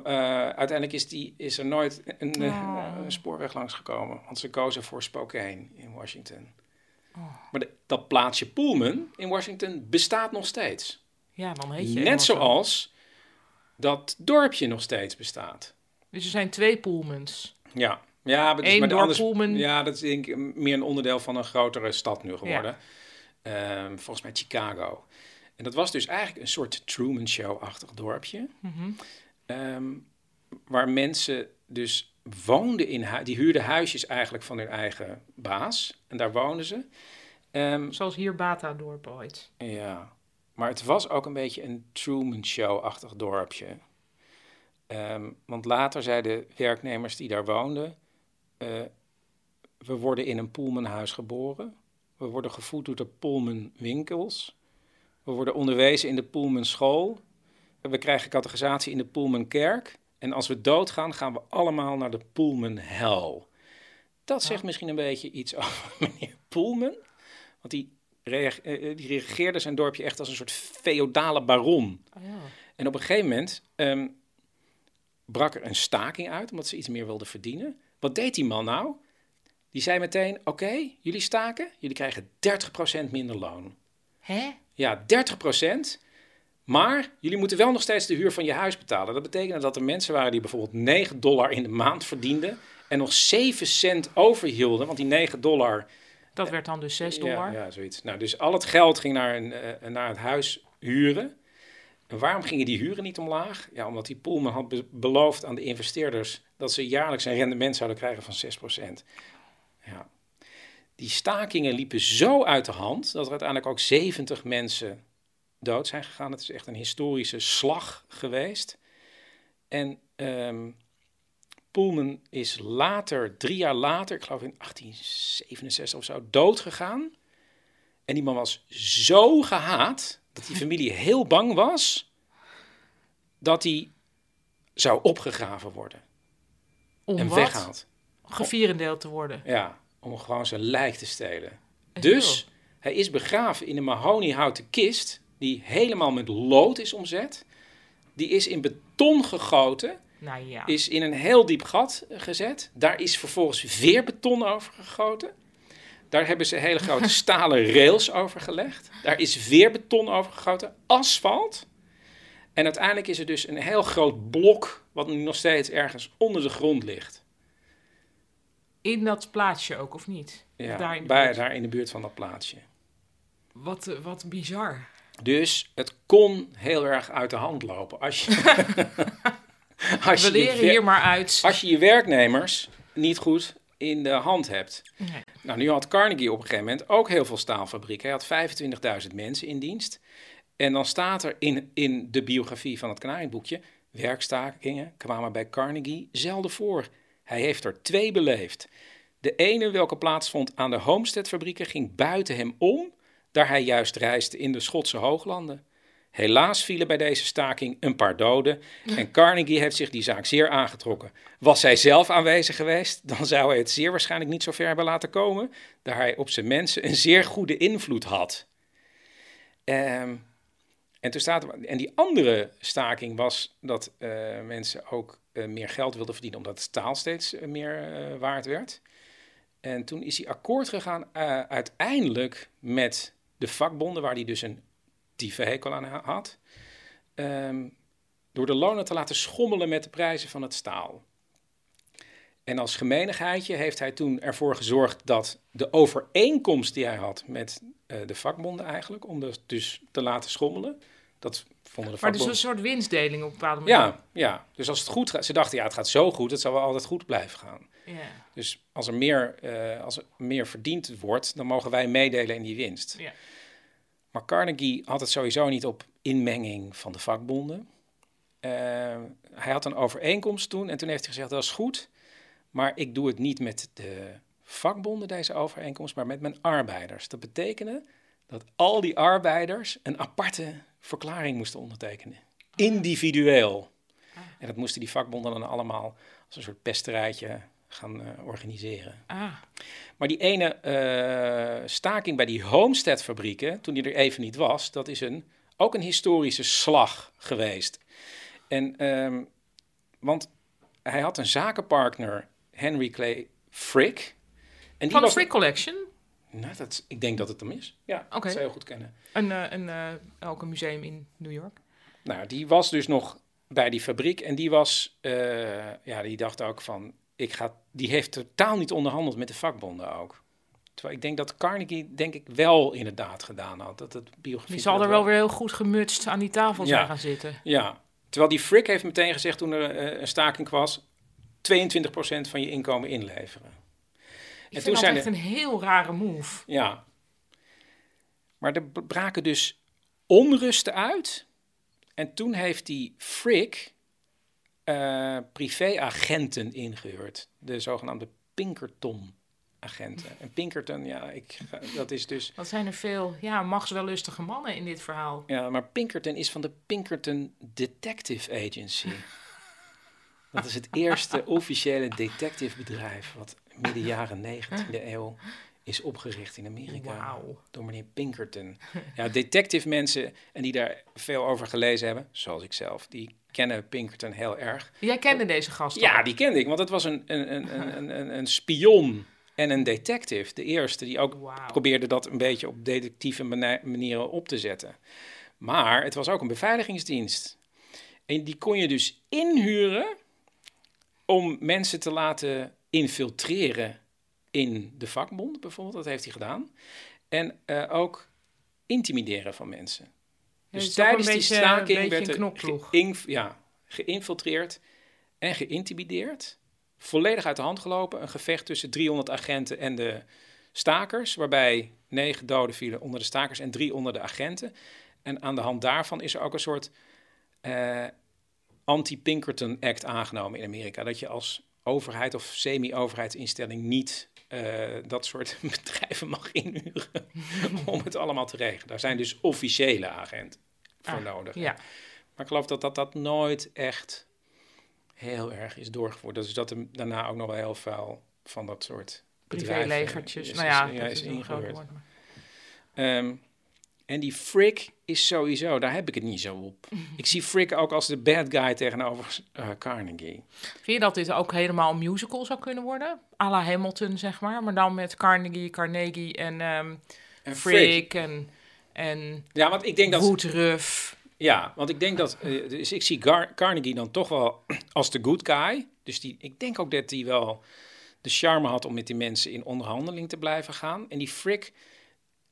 uiteindelijk is, die, is er nooit een, eh, Oh. een spoorweg langs gekomen. Want ze kozen voor Spokane in Washington. Oh. Maar de- dat plaatsje Pullman in Washington bestaat nog steeds. Ja, dan heet je Net zoals dat dorpje nog steeds bestaat. Dus er zijn twee Pullmans. Ja, ja maar, is- Eén maar door anders, Pullman. Ja, dat is denk ik meer een onderdeel van een grotere stad nu geworden. Ehm, volgens mij Chicago. En dat was dus eigenlijk een soort Truman Show-achtig dorpje. Mhm. Ehm, waar mensen dus woonden in hu- die huurden huisjes eigenlijk van hun eigen baas. En daar woonden ze. Ehm, Zoals hier Bata-dorp ooit. ja, maar het was ook een beetje een Truman Show-achtig dorpje. Ehm, want later zeiden werknemers die daar woonden: eh, We worden in een Pullmanhuis geboren. We worden gevoed door de Pullman winkels. We worden onderwezen in de Pullman school. We krijgen categorisatie in de Pullman kerk. En als we doodgaan, gaan we allemaal naar de Pullman hel. Dat zegt misschien een beetje iets over meneer Pullman. Want die, eh, eh, die regeerde zijn dorpje echt als een soort feodale baron. Oh, ja. En op een gegeven moment ehm, brak er een staking uit, omdat ze iets meer wilden verdienen. Wat deed die man nou? Die zei meteen, oké, jullie staken, jullie krijgen 30% minder loon. Hè? Ja, 30%. Maar jullie moeten wel nog steeds de huur van je huis betalen. Dat betekende dat er mensen waren die bijvoorbeeld 9 dollar in de maand verdienden... en nog 7 cent overhielden, want die 9 dollar... Dat werd dan dus 6 dollar. Ja, ja, zoiets. Nou, dus al het geld ging naar, een, eh, naar het huis huren. En waarom gingen die huren niet omlaag? Ja, omdat die Pullman had be- beloofd aan de investeerders dat ze jaarlijks een rendement zouden krijgen van 6%. Ja. Die stakingen liepen zo uit de hand dat er uiteindelijk ook 70 mensen dood zijn gegaan. Het is echt een historische slag geweest. En Pullman is later, drie jaar later, ik geloof in 1867 of zo, dood gegaan. En die man was zo gehaat dat die familie heel bang was dat hij zou opgegraven worden Om en wat? weggehaald. Gevierendeeld te worden. Ja, om gewoon zijn lijk te stelen. Heel. Dus hij is begraven in een mahoniehouten kist die helemaal met lood is omzet. Die is in beton gegoten, Nou ja. is in een heel diep gat gezet. Daar is vervolgens weer beton over gegoten. Daar hebben ze hele grote stalen rails over gelegd. Daar is weer beton over gegoten, asfalt. En uiteindelijk is er dus een heel groot blok, wat nu nog steeds ergens onder de grond ligt. In dat plaatsje ook, of niet? Ja, Daar in de bij, buurt. daar in de buurt van dat plaatsje. Wat, eh, wat bizar. Dus het kon heel erg uit de hand lopen. Als je, als We je, leren hier maar uit. als je je werknemers niet goed in de hand hebt. Nee. Nou, nu had Carnegie op een gegeven moment ook heel veel staalfabrieken. Hij had 25.000 mensen in dienst. En dan staat er in, in de biografie van het Kanarieboekje... werkstakingen kwamen bij Carnegie zelden voor. Hij heeft er twee beleefd. De ene, welke plaatsvond aan de Homestead-fabrieken, ging buiten hem om... daar hij juist reisde in de Schotse hooglanden. Helaas vielen bij deze staking een paar doden en Carnegie heeft zich die zaak zeer aangetrokken. Was hij zelf aanwezig geweest, dan zou hij het zeer waarschijnlijk niet zo ver hebben laten komen, daar hij op zijn mensen een zeer goede invloed had. Ehm, en, toen staat en die andere staking was dat eh, mensen ook eh, meer geld wilden verdienen, omdat het staal steeds eh, meer waard werd. En toen is hij akkoord gegaan uiteindelijk met de vakbonden, waar hij dus een diepe hekel aan ha- had. ehm, door de lonen te laten schommelen met de prijzen van het staal. En als gemenigheidje heeft hij toen ervoor gezorgd dat de overeenkomst die hij had met eh, de vakbonden eigenlijk, om dat dus te laten schommelen, dat vonden de Maar dus vakbonden... een soort winstdeling op een bepaalde manier. Ja, ja, dus als het goed gaat, ze dachten ja, het gaat zo goed, het zal wel altijd goed blijven gaan. Ja. Dus als er meer, eh, als er meer verdiend wordt, dan mogen wij meedelen in die winst. Ja. Maar Carnegie had het sowieso niet op inmenging van de vakbonden. Eh, hij had een overeenkomst toen en toen heeft hij gezegd, dat is goed, maar ik doe het niet met de vakbonden, deze overeenkomst, maar met mijn arbeiders. Dat betekende dat al die arbeiders een aparte verklaring moesten ondertekenen. Individueel. En dat moesten die vakbonden dan allemaal als een soort pesterijtje gaan eh, organiseren. Ah, Maar die ene eh, staking bij die Homestead-fabrieken, toen die er even niet was, dat is een, ook een historische slag geweest. En, ehm, want hij had een zakenpartner, Henry Clay Frick. En die van de Frick Collection. Nou, dat, ik denk dat het hem is. Ja, Oké. dat zou je heel goed kennen. Een, eh, een, ook een museum in New York. Nou, die was dus nog bij die fabriek en die was, ja, die dacht ook van, ik ga, die heeft totaal niet onderhandeld met de vakbonden ook. Terwijl ik denk dat Carnegie, denk ik, wel inderdaad gedaan had. Dat het biografie. Die zal er wel weer heel goed gemutst aan die tafel Ja. zijn gaan zitten. Ja, terwijl die Frick heeft meteen gezegd toen er eh, een staking was, 22% van je inkomen inleveren. Ik toen vind dat zijn echt er- een heel rare move. Ja. Maar er braken dus onrusten uit. En toen heeft die Frick eh, privéagenten ingehuurd. De zogenaamde Pinkerton-agenten. En Pinkerton, ja, ik, dat is dus... Wat zijn er veel ja, machtswellustige mannen in dit verhaal. Ja, maar Pinkerton is van de Pinkerton Detective Agency. Dat is het eerste officiële detectivebedrijf wat midden jaren 19e eeuw is opgericht in Amerika. Wauw. Door meneer Pinkerton. Ja, detective mensen en die daar veel over gelezen hebben, zoals ik zelf, die kennen Pinkerton heel erg. Jij kende deze gast Ja, die kende ik, want het was een, een, een, een, een- een, spion en een detective. De eerste die ook probeerde dat een beetje op detectieve mani- manieren op te zetten. Maar het was ook een beveiligingsdienst. En die kon je dus inhuren om mensen te laten infiltreren in de vakbond, bijvoorbeeld. Dat heeft hij gedaan. En eh, ook intimideren van mensen. Dus ook tijdens die beetje- staking werd er geïnf- ja, geïnfiltreerd en geïntimideerd. Volledig uit de hand gelopen. Een gevecht tussen 300 agenten en de stakers. Waarbij negen doden vielen onder de stakers en drie onder de agenten. En aan de hand daarvan is er ook een soort eh, anti-Pinkerton Act aangenomen in Amerika. Dat je als overheid of semi-overheidsinstelling niet eh, dat soort bedrijven mag inhuren om het allemaal te regelen. Daar zijn dus officiële agenten voor Ah, nodig. Ja, Maar ik geloof dat, dat dat nooit echt heel erg is doorgevoerd. Dus dat er daarna ook nog wel heel veel van dat soort bedrijven privélegertjes. Nou ja, is- dat is is een groot ingehuurd. woord. En die Frick is sowieso, daar heb ik het niet zo op. Ik zie Frick ook als de bad guy tegenover eh, Carnegie. Vind je dat dit ook helemaal een musical zou kunnen worden? à la Hamilton, zeg maar. Maar dan met Carnegie, Carnegie en ehm En Frick en, en Ja, want ik denk dat... Woodruff. Ja, want ik denk dat... eh, dus ik zie Gar- Carnegie dan toch wel als de good guy. Dus die, ik denk ook dat hij wel de charme had om met die mensen in onderhandeling te blijven gaan. En die Frick,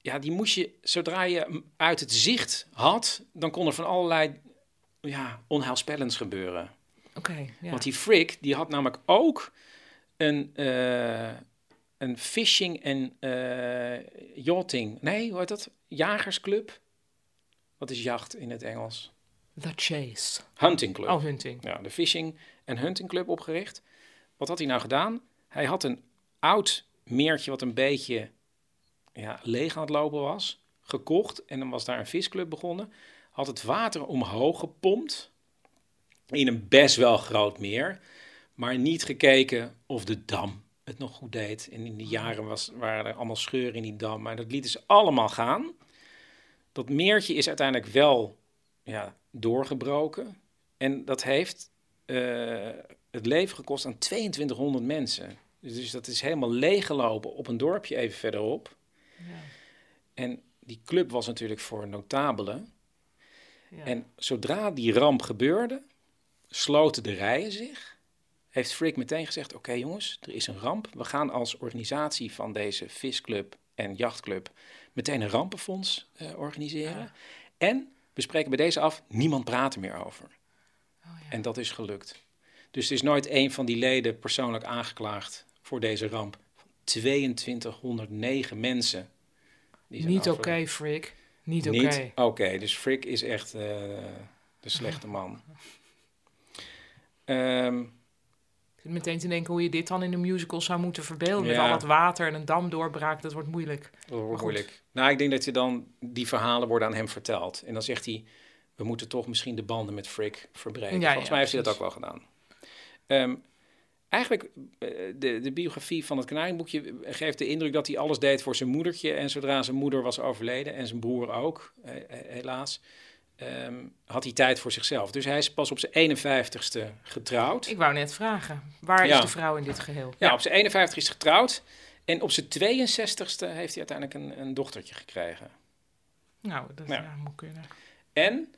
ja, die moest je... Zodra je uit het zicht had, dan kon er van allerlei ja, onheilspellends gebeuren. Oké, ja. Want die Frick, die had namelijk ook een, eh, een fishing en eh, yachting... Nee, hoe heet dat? Jagersclub? Wat is jacht in het Engels? The Chase. Hunting Club. Oh, hunting. Ja, de Fishing en Hunting Club opgericht. Wat had hij nou gedaan? Hij had een oud meertje wat een beetje ja, leeg aan het lopen was, gekocht. En dan was daar een visclub begonnen. Had het water omhoog gepompt in een best wel groot meer. Maar niet gekeken of de dam het nog goed deed. En in die jaren was, waren er allemaal scheuren in die dam. Maar dat lieten ze allemaal gaan. Dat meertje is uiteindelijk wel ja, doorgebroken. En dat heeft eh, het leven gekost aan 2200 mensen. Dus dat is helemaal leeggelopen op een dorpje even verderop. En die club was natuurlijk voor notabelen. Ja. En zodra die ramp gebeurde, sloten de rijen zich. Heeft Frick meteen gezegd: Oké jongens, er is een ramp. We gaan als organisatie van deze visclub en jachtclub meteen een rampenfonds eh, organiseren. En we spreken bij deze af: niemand praat er meer over. En dat is gelukt. Dus het is nooit een van die leden persoonlijk aangeklaagd voor deze ramp. 2209 mensen. die zijn Niet oké. Frick. Niet oké. Oké, dus Frick is echt eh, de slechte man. Ehm, Ik zit meteen te denken hoe je dit dan in een musical zou moeten verbeelden. Met al dat water en een dam doorbraak, dat wordt moeilijk. dat wordt moeilijk. Nou, ik denk dat je dan die verhalen worden aan hem verteld. En dan zegt hij, we moeten toch misschien de banden met Frick verbreken. Ja, Volgens ja, mij heeft hij dat ook wel gedaan. Ehm, eigenlijk, eh, de, de biografie van het Kanaringboekje geeft de indruk dat hij alles deed voor zijn moedertje. En zodra zijn moeder was overleden, en zijn broer ook, eh, eh, helaas, ehm, had hij tijd voor zichzelf. Dus hij is pas op zijn 51ste getrouwd. Ik wou net vragen, waar Ja. is de vrouw in dit geheel? Ja, op zijn 51 is getrouwd. En op zijn 62ste heeft hij uiteindelijk een, een dochtertje gekregen. Nou, dat ja, moet kunnen. En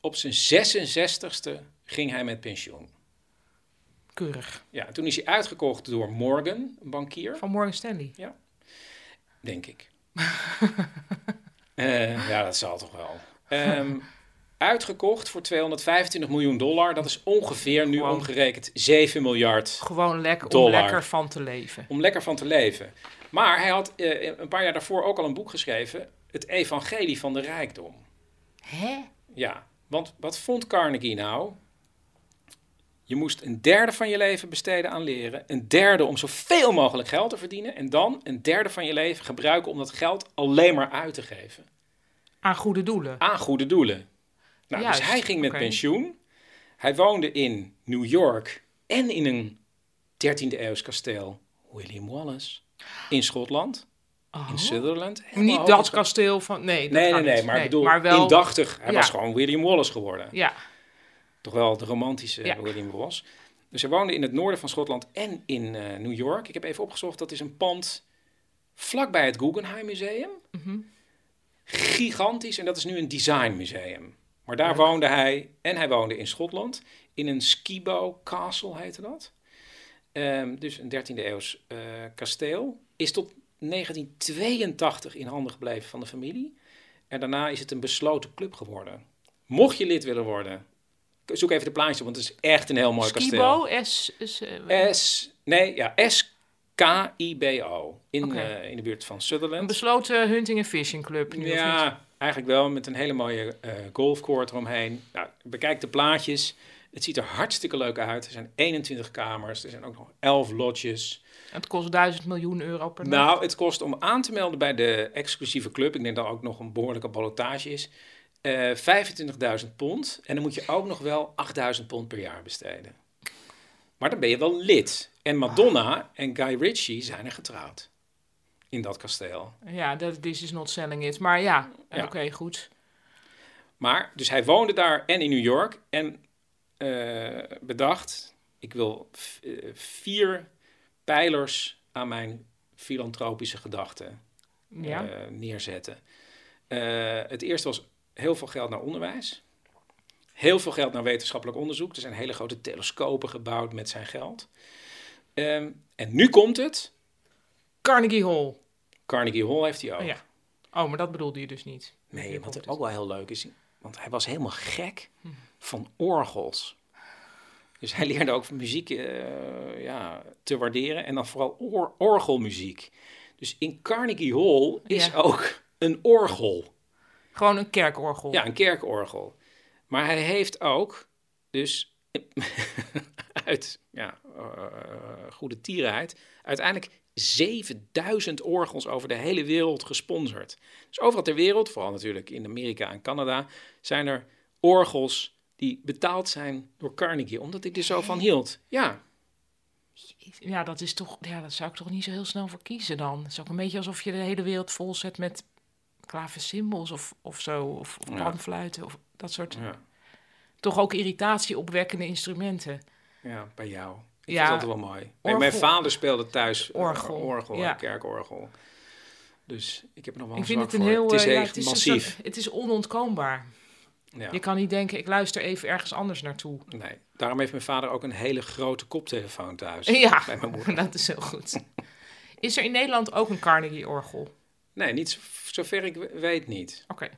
op zijn 66ste ging hij met pensioen. Keurig. Ja, toen is hij uitgekocht door Morgan, een bankier, Van Morgan Stanley. denk ik. Eh, ja, dat zal toch wel. Ehm, uitgekocht voor 225 miljoen dollar. Dat is ongeveer nu Gewoon. omgerekend 7 miljard Gewoon lekker om lekker van te leven. om lekker van te leven. Maar hij had eh, een paar jaar daarvoor ook al een boek geschreven, Het Evangelie van de Rijkdom. Hè? Ja, want wat vond Carnegie nou? Je moest een derde van je leven besteden aan leren, een derde om zoveel mogelijk geld te verdienen en dan een derde van je leven gebruiken om dat geld alleen maar uit te geven Aan goede doelen. aan goede doelen. Nou, Juist, dus hij ging met pensioen. Hij woonde in New York en in een 13e eeuws kasteel, William Wallace, in Schotland, Oh. in Sutherland. helemaal Niet dat kasteel van... Nee, dat Nee, nee, nee, maar ik bedoel, wel, indachtig. Hij Ja. was gewoon William Wallace geworden. Ja, Toch wel de romantische Ja. William Wallace. Dus hij woonde in het noorden van Schotland en in eh, New York. Ik heb even opgezocht, dat is een pand vlakbij het Guggenheim Museum. Mhm. Gigantisch en dat is nu een designmuseum. Maar daar woonde hij en hij woonde in Schotland in een Skibo Castle heette dat. Ehm, dus een 13e eeuws eh, kasteel. Is tot 1982 in handen gebleven van de familie. En daarna is het een besloten club geworden. Mocht je lid willen worden, zoek even de plaatjes op, want het is echt een heel mooi kasteel. Skibo, S... is, eh, S, nee, ja, S-K-I-B-O. In, Oké. eh, in de buurt van een Sutherland. besloten hunting en fishing club. Nu? Ja, eigenlijk wel met een hele mooie eh golfcourt eromheen. Nou, bekijk de plaatjes. Het ziet er hartstikke leuk uit. Er zijn 21 kamers. Er zijn ook nog 11 lodges. Het kost 1000 miljoen euro per nacht. Nou, het kost om aan te melden bij de exclusieve club. Ik denk dat er ook nog een behoorlijke ballotage is. Eh 25.000 pond. En dan moet je ook nog wel 8.000 pond per jaar besteden. Maar dan ben je wel lid. En Madonna en Guy Ritchie zijn er getrouwd. In dat kasteel. Ja, dat this is not selling it. Maar ja, Ja. oké, goed. Maar, dus hij woonde daar en in New York. En eh, bedacht, ik wil eh, vier pijlers aan mijn filantropische gedachten Ja. neerzetten. Het eerste was heel veel geld naar onderwijs. Heel veel geld naar wetenschappelijk onderzoek. Er zijn hele grote telescopen gebouwd met zijn geld. Ehm, en nu komt het. Carnegie Hall. Carnegie Hall heeft hij ook. Oh, ja. Oh, maar dat bedoelde je dus niet. Nee, wat het. ook wel heel leuk is, want hij was helemaal gek van orgels. Dus hij leerde ook muziek eh, ja, te waarderen en dan vooral or- orgelmuziek. Dus in Carnegie Hall is Ja. ook een orgel. Gewoon een kerkorgel. Ja, een kerkorgel. Maar hij heeft ook, dus uit ja, eh, goede tierenheid, uiteindelijk 7000 orgels over de hele wereld gesponsord. Dus overal ter wereld, vooral natuurlijk in Amerika en Canada, zijn er orgels die betaald zijn door Carnegie, omdat ik er zo van hield. Ja, Ja, dat is toch. Ja, dat zou ik toch niet zo heel snel voor kiezen dan. Het is ook een beetje alsof je de hele wereld vol zet met klaversymbals of, of zo. Of, of panfluiten of dat soort. Toch ook irritatie opwekkende instrumenten. ja bij jou. Ik Ja, vind dat wel mooi. Orgel- mijn vader speelde thuis eh, Orgel, orgel ja. en kerkorgel. Dus ik heb er nog wel Ik een vind het een voor. heel. Het is eh, ja, echt het is massief. soort- het is onontkoombaar. Ja. Je kan niet denken, ik luister even ergens anders naartoe. Nee, daarom heeft mijn vader ook een hele grote koptelefoon thuis. Ja, Bij mijn moeder. dat is heel goed. Is er in Nederland ook een Carnegie-orgel? Nee, niet zo- zover ik we- weet niet. Oké.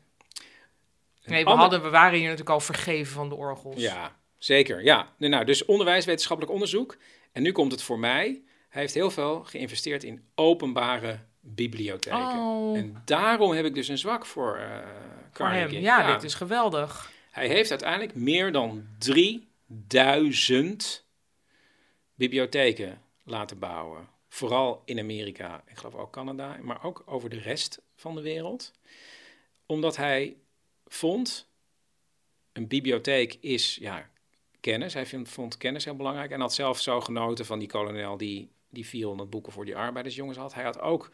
Nee, we, hadden, we waren hier natuurlijk al vergeven van de orgels. Ja, zeker. Ja. Nou, dus onderwijs, wetenschappelijk onderzoek. En nu komt het voor mij. Hij heeft heel veel geïnvesteerd in openbare bibliotheken. Oh. En daarom heb ik dus een zwak voor hem. Carnegie. Ja, dit is geweldig. Hij heeft uiteindelijk meer dan 3000 bibliotheken laten bouwen. Vooral in Amerika, ik geloof ook Canada, maar ook over de rest van de wereld. Omdat hij vond, een bibliotheek is ja, kennis. Hij vond, kennis heel belangrijk en had zelf zo genoten van die kolonel die, die 400 boeken voor die arbeidersjongens had. Hij had ook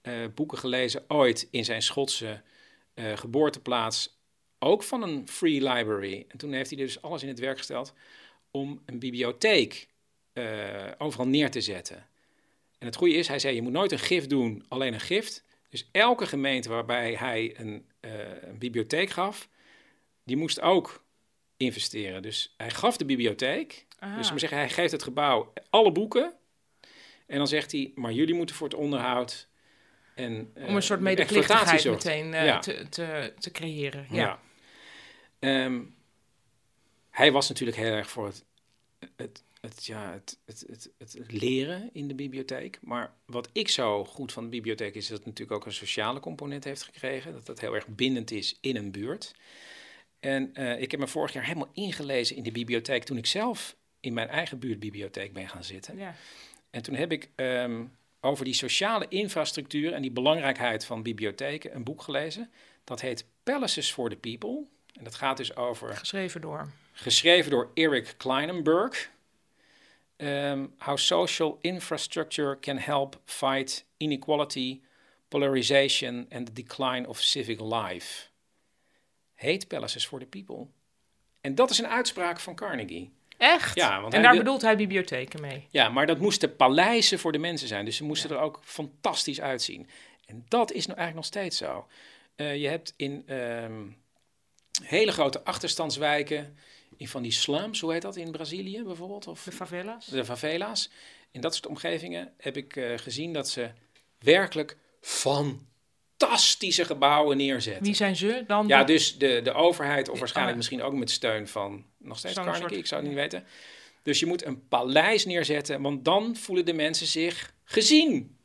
eh, boeken gelezen ooit in zijn Schotse eh, geboorteplaats ook van een free library. En toen heeft hij dus alles in het werk gesteld om een bibliotheek eh, overal neer te zetten. En het goede is, hij zei, je moet nooit een gift doen, alleen een gift. Dus elke gemeente waarbij hij een, eh, een bibliotheek gaf, die moest ook investeren. Dus hij gaf de bibliotheek. Ah. Dus zeggen, hij geeft het gebouw alle boeken. En dan zegt hij, maar jullie moeten voor het onderhoud en eh, Om een soort de medeplichtigheid meteen eh, Ja. te, te, te creëren. Ja. Ja. Ehm, hij was natuurlijk heel erg voor het, het, het, ja, het, het, het, het leren in de bibliotheek. Maar wat ik zo goed van de bibliotheek is dat het natuurlijk ook een sociale component heeft gekregen. Dat het heel erg bindend is in een buurt. En eh, ik heb me vorig jaar helemaal ingelezen in de bibliotheek toen ik zelf in mijn eigen buurtbibliotheek ben gaan zitten. Ja. En toen heb ik ehm, over die sociale infrastructuur en die belangrijkheid van bibliotheken een boek gelezen. Dat heet Palaces for the People. En dat gaat dus over, Geschreven door. geschreven door Eric Kleinenberg. Ehm, how social infrastructure can help fight inequality, polarization and the decline of civic life. Heet Palaces for the People. En dat is een uitspraak van Carnegie. Echt? Ja, want en daar bedoelt hij bibliotheken mee. Ja, maar dat moesten paleizen voor de mensen zijn. Dus ze moesten er ook fantastisch uitzien. En dat is nou eigenlijk nog steeds zo. Eh, je hebt in ehm, hele grote achterstandswijken, in van die slums, hoe heet dat in Brazilië bijvoorbeeld? Of De favela's. de favela's. In dat soort omgevingen heb ik eh, gezien dat ze werkelijk fantastische gebouwen neerzetten. Wie zijn ze dan? Ja, dus de, de overheid, of waarschijnlijk misschien ook met steun van nog steeds Carnegie, soort- ik zou het niet weten. Dus je moet een paleis neerzetten, want dan voelen de mensen zich gezien.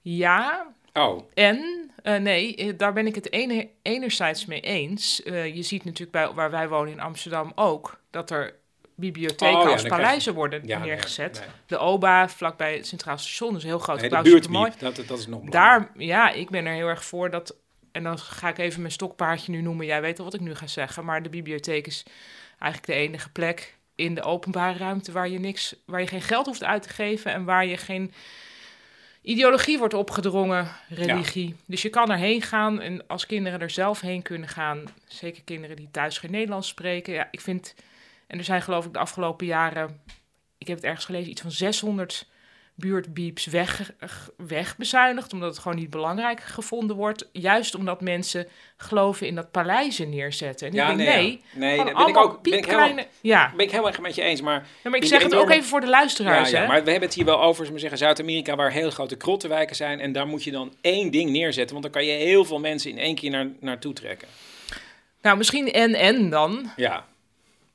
Ja, Oh, En, eh, nee, eh, daar ben ik het ene, enerzijds mee eens. Eh, je ziet natuurlijk bij, waar wij wonen in Amsterdam ook... dat er bibliotheken Oh ja, als paleizen je- worden ja, neergezet. nee. De OBA, vlakbij het Centraal Station, is een heel groot nee, de buurtbiep, dat, dat is nog belangrijk. Daar, ja, ik ben er heel erg voor dat... En dan ga ik even mijn stokpaardje nu noemen. Jij weet al wat ik nu ga zeggen. Maar de bibliotheek is eigenlijk de enige plek in de openbare ruimte... waar je, niks, waar je geen geld hoeft uit te geven... en waar je geen ideologie wordt opgedrongen, religie. Dus je kan erheen gaan en als kinderen er zelf heen kunnen gaan... zeker kinderen die thuis geen Nederlands spreken... Ja, ik vind... En er zijn geloof ik de afgelopen jaren... Ik heb het ergens gelezen, iets van 600 buurtbeeps weg, wegbezuinigd, omdat het gewoon niet belangrijk gevonden wordt. Juist omdat mensen geloven in dat paleizen neerzetten. En Ja, ik denk, nee, nee, ja. Ben ik ook- ben ik piepkleine... Ja. Ben ik helemaal met je eens, maar... ja, maar ik zeg het ook even voor de luisteraars, ja, hè. maar we hebben het hier wel over, zullen we zeggen, Zuid-Amerika, waar heel grote krottenwijken zijn. En daar moet je dan één ding neerzetten, want dan kan je heel veel mensen in één keer naar, naartoe trekken. Nou, misschien en-en dan. Ja.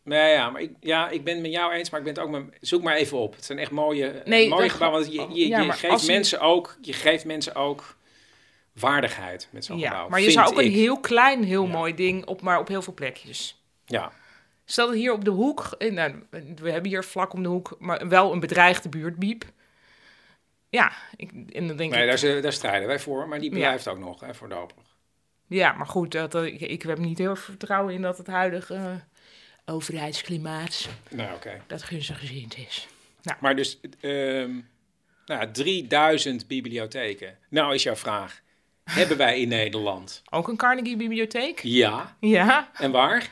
Nee, ja, maar ik, ja, ik ben het met jou eens, maar ik ben het ook met... Zoek maar even op. Het zijn echt mooie, Nee, mooie gebouwen. Want je, je, Ja, je geeft je- mensen ook, je geeft mensen ook waardigheid met zo'n Ja, gebouw. maar je zou ook ik. een heel klein, heel Ja. mooi ding op, maar op heel veel plekjes. Ja, Stel dat hier op de hoek, eh, nou, we hebben hier vlak om de hoek, maar wel een bedreigde buurtbiep. Ja, ik, en dan denk nee, ik, daar, z- daar strijden wij voor, maar die blijft ook nog, hè, voorlopig. ja, maar goed, dat, eh, ik, ik heb niet heel veel vertrouwen in dat het huidige eh, overheidsklimaat Nou, dat gunstiggezind is. Maar dus ehm, nou, 3000 bibliotheken. Nou is jouw vraag, hebben wij in Nederland? Ook een Carnegie-bibliotheek? Ja. Ja, En waar?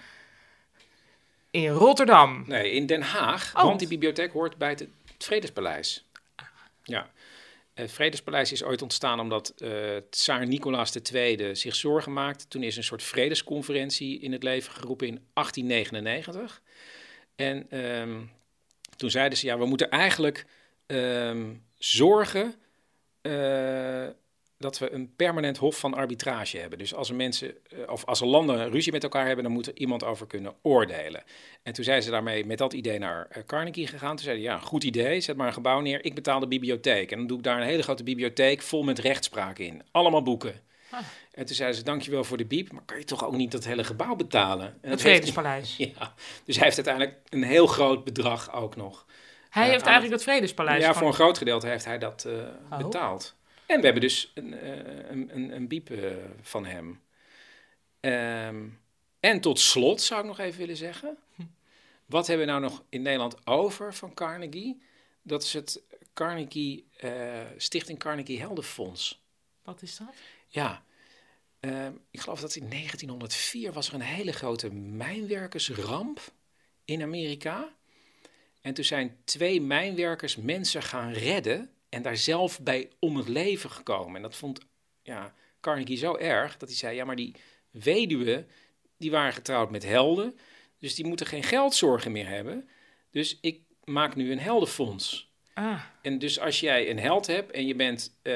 in Rotterdam. Nee, in Den Haag. Oh. Want die bibliotheek hoort bij het, het Vredespaleis. Ja. Het Vredespaleis is ooit ontstaan omdat eh tsaar Nicolaas II zich zorgen maakte. Toen is een soort vredesconferentie in het leven geroepen in 1899. En ehm, toen zeiden ze, ja, we moeten eigenlijk ehm, zorgen eh, dat we een permanent hof van arbitrage hebben. Dus als er mensen, eh, of als er landen ruzie met elkaar hebben, dan moet er iemand over kunnen oordelen. En toen zijn ze daarmee met dat idee naar eh, Carnegie gegaan. Toen zeiden ja, goed idee, zet maar een gebouw neer. Ik betaal de bibliotheek. En dan doe ik daar een hele grote bibliotheek vol met rechtspraak in. Allemaal boeken. Ah. En toen zeiden ze, dankjewel voor de biep, maar kan je toch ook niet dat hele gebouw betalen? En Het dat heeft, Vredespaleis. ja, dus hij heeft uiteindelijk een heel groot bedrag ook nog. Hij Ja, heeft eigenlijk het Vredespaleis ja, voor een groot gedeelte heeft hij dat eh, Oh. betaald. En we hebben dus een, eh, een, een, een biep eh, van hem. Ehm, en tot slot zou ik nog even willen zeggen. Wat hebben we nou nog in Nederland over van Carnegie? Dat is het Carnegie, eh, Stichting Carnegie Heldenfonds. Wat is dat? Ja, ehm, ik geloof dat in 1904 was er een hele grote mijnwerkersramp in Amerika. En toen zijn twee mijnwerkers mensen gaan redden en daar zelf bij om het leven gekomen. En dat vond ja, Carnegie zo erg dat hij zei, ja maar die weduwen, die waren getrouwd met helden, dus die moeten geen geldzorgen meer hebben. Dus ik maak nu een heldenfonds. Ah, En dus als jij een held hebt en je bent... eh,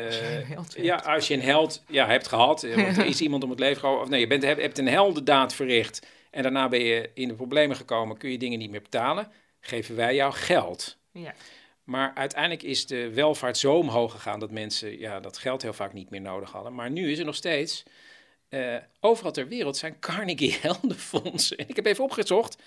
held hebt. ja, als je een held ja, hebt gehad, eh, want er is iemand om het leven gekomen... Of nee, je bent, hebt, hebt een heldendaad verricht en daarna ben je in de problemen gekomen... kun je dingen niet meer betalen, geven wij jou geld. ja. Maar uiteindelijk is de welvaart zo omhoog gegaan... dat mensen ja, dat geld heel vaak niet meer nodig hadden. Maar nu is er nog steeds... eh, overal ter wereld zijn Carnegie Heldenfondsen. En ik heb even opgezocht...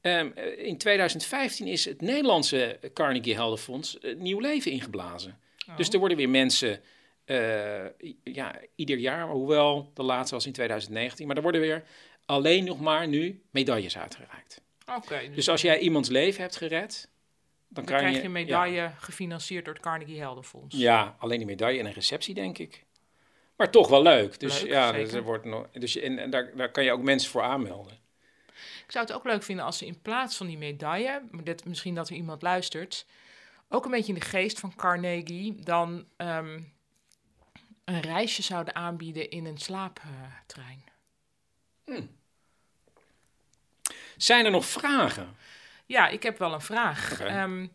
Ehm, eh, in 2015 is het Nederlandse Carnegie Heldenfonds een nieuw leven ingeblazen. Dus er worden weer mensen, eh, ja, ieder jaar, hoewel de laatste was in 2019, maar er worden weer alleen nog maar nu medailles uitgereikt. Oké, dus, Dus als jij iemands leven hebt gered, dan, krijg je een medaille gefinancierd door het Carnegie Heldenfonds. Ja, alleen een medaille en een receptie, denk ik. Maar toch wel leuk. Dus Leuk, ja, dus er wordt nog, dus, en, en daar, daar kan je ook mensen voor aanmelden. Ik zou het ook leuk vinden als ze in plaats van die medaille, maar dit, misschien dat er iemand luistert, ook een beetje in de geest van Carnegie, dan ehm, een reisje zouden aanbieden in een slaaptrein. Zijn er nog vragen? Ja, ik heb wel een vraag. Ehm,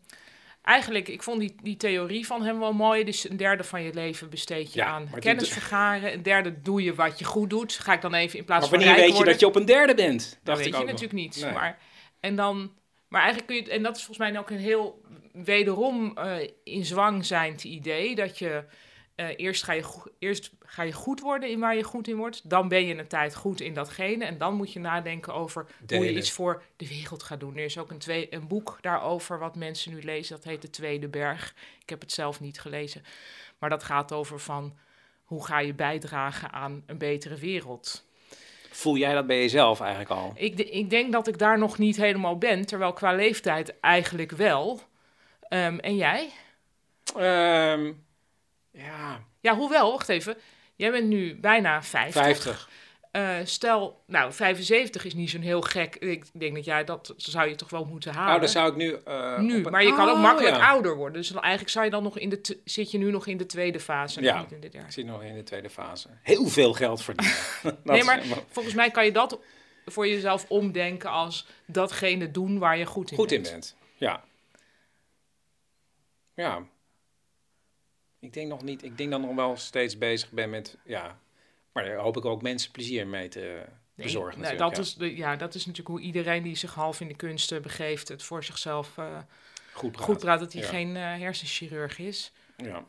eigenlijk, ik vond die, die theorie van hem wel mooi. Dus een derde van je leven besteed je Ja, aan maar kennis dit- vergaren. Een derde doe je wat je goed doet. Ga ik dan even in plaats Maar van wanneer rijk weet je dat je op een derde bent? Dat Dacht weet ik je ook nog. natuurlijk niet. Nee. Maar, en dan, maar eigenlijk kun je, en dat is volgens mij ook een heel wederom eh, in zwang zijnd idee, dat je Eh, eerst, ga je eerst ga je goed worden in waar je goed in wordt. Dan ben je een tijd goed in datgene. En dan moet je nadenken over hoe je iets voor de wereld gaat doen. Er is ook een, twee, een boek daarover wat mensen nu lezen. Dat heet De Tweede Berg. Ik heb het zelf niet gelezen. Maar dat gaat over van hoe ga je bijdragen aan een betere wereld. Voel jij dat bij jezelf eigenlijk al? Ik, ik denk dat ik daar nog niet helemaal ben. Terwijl qua leeftijd eigenlijk wel. Ehm, en jij? Ehm, ja, Ja, hoewel, wacht even. Jij bent nu bijna 50. 50. Eh, stel, nou, 75 is niet zo'n heel gek. Ik denk dat jij dat zou je toch wel moeten halen. Nou, dan zou ik nu... eh, nu, een- maar je kan ook Oh, makkelijk ja. ouder worden. Dus dan- eigenlijk zou je dan nog in de zit je nu nog in de tweede fase. Ja. niet in de derde. Ik zit nog in de tweede fase. Heel veel geld verdienen. Dat Nee, maar volgens mij kan je dat voor jezelf omdenken als datgene doen waar je goed in goed in bent. bent. Ja. Ja. Ik denk nog niet... Ik denk dat ik nog wel steeds bezig ben met... Ja, maar daar hoop ik ook mensen plezier mee te Nee, bezorgen nou, natuurlijk. dat, ja. is de, ja, dat is natuurlijk hoe iedereen die zich half in de kunsten begeeft... het voor zichzelf eh, Goed praat. goed praat dat hij Ja. geen eh, hersenchirurg is. Ja.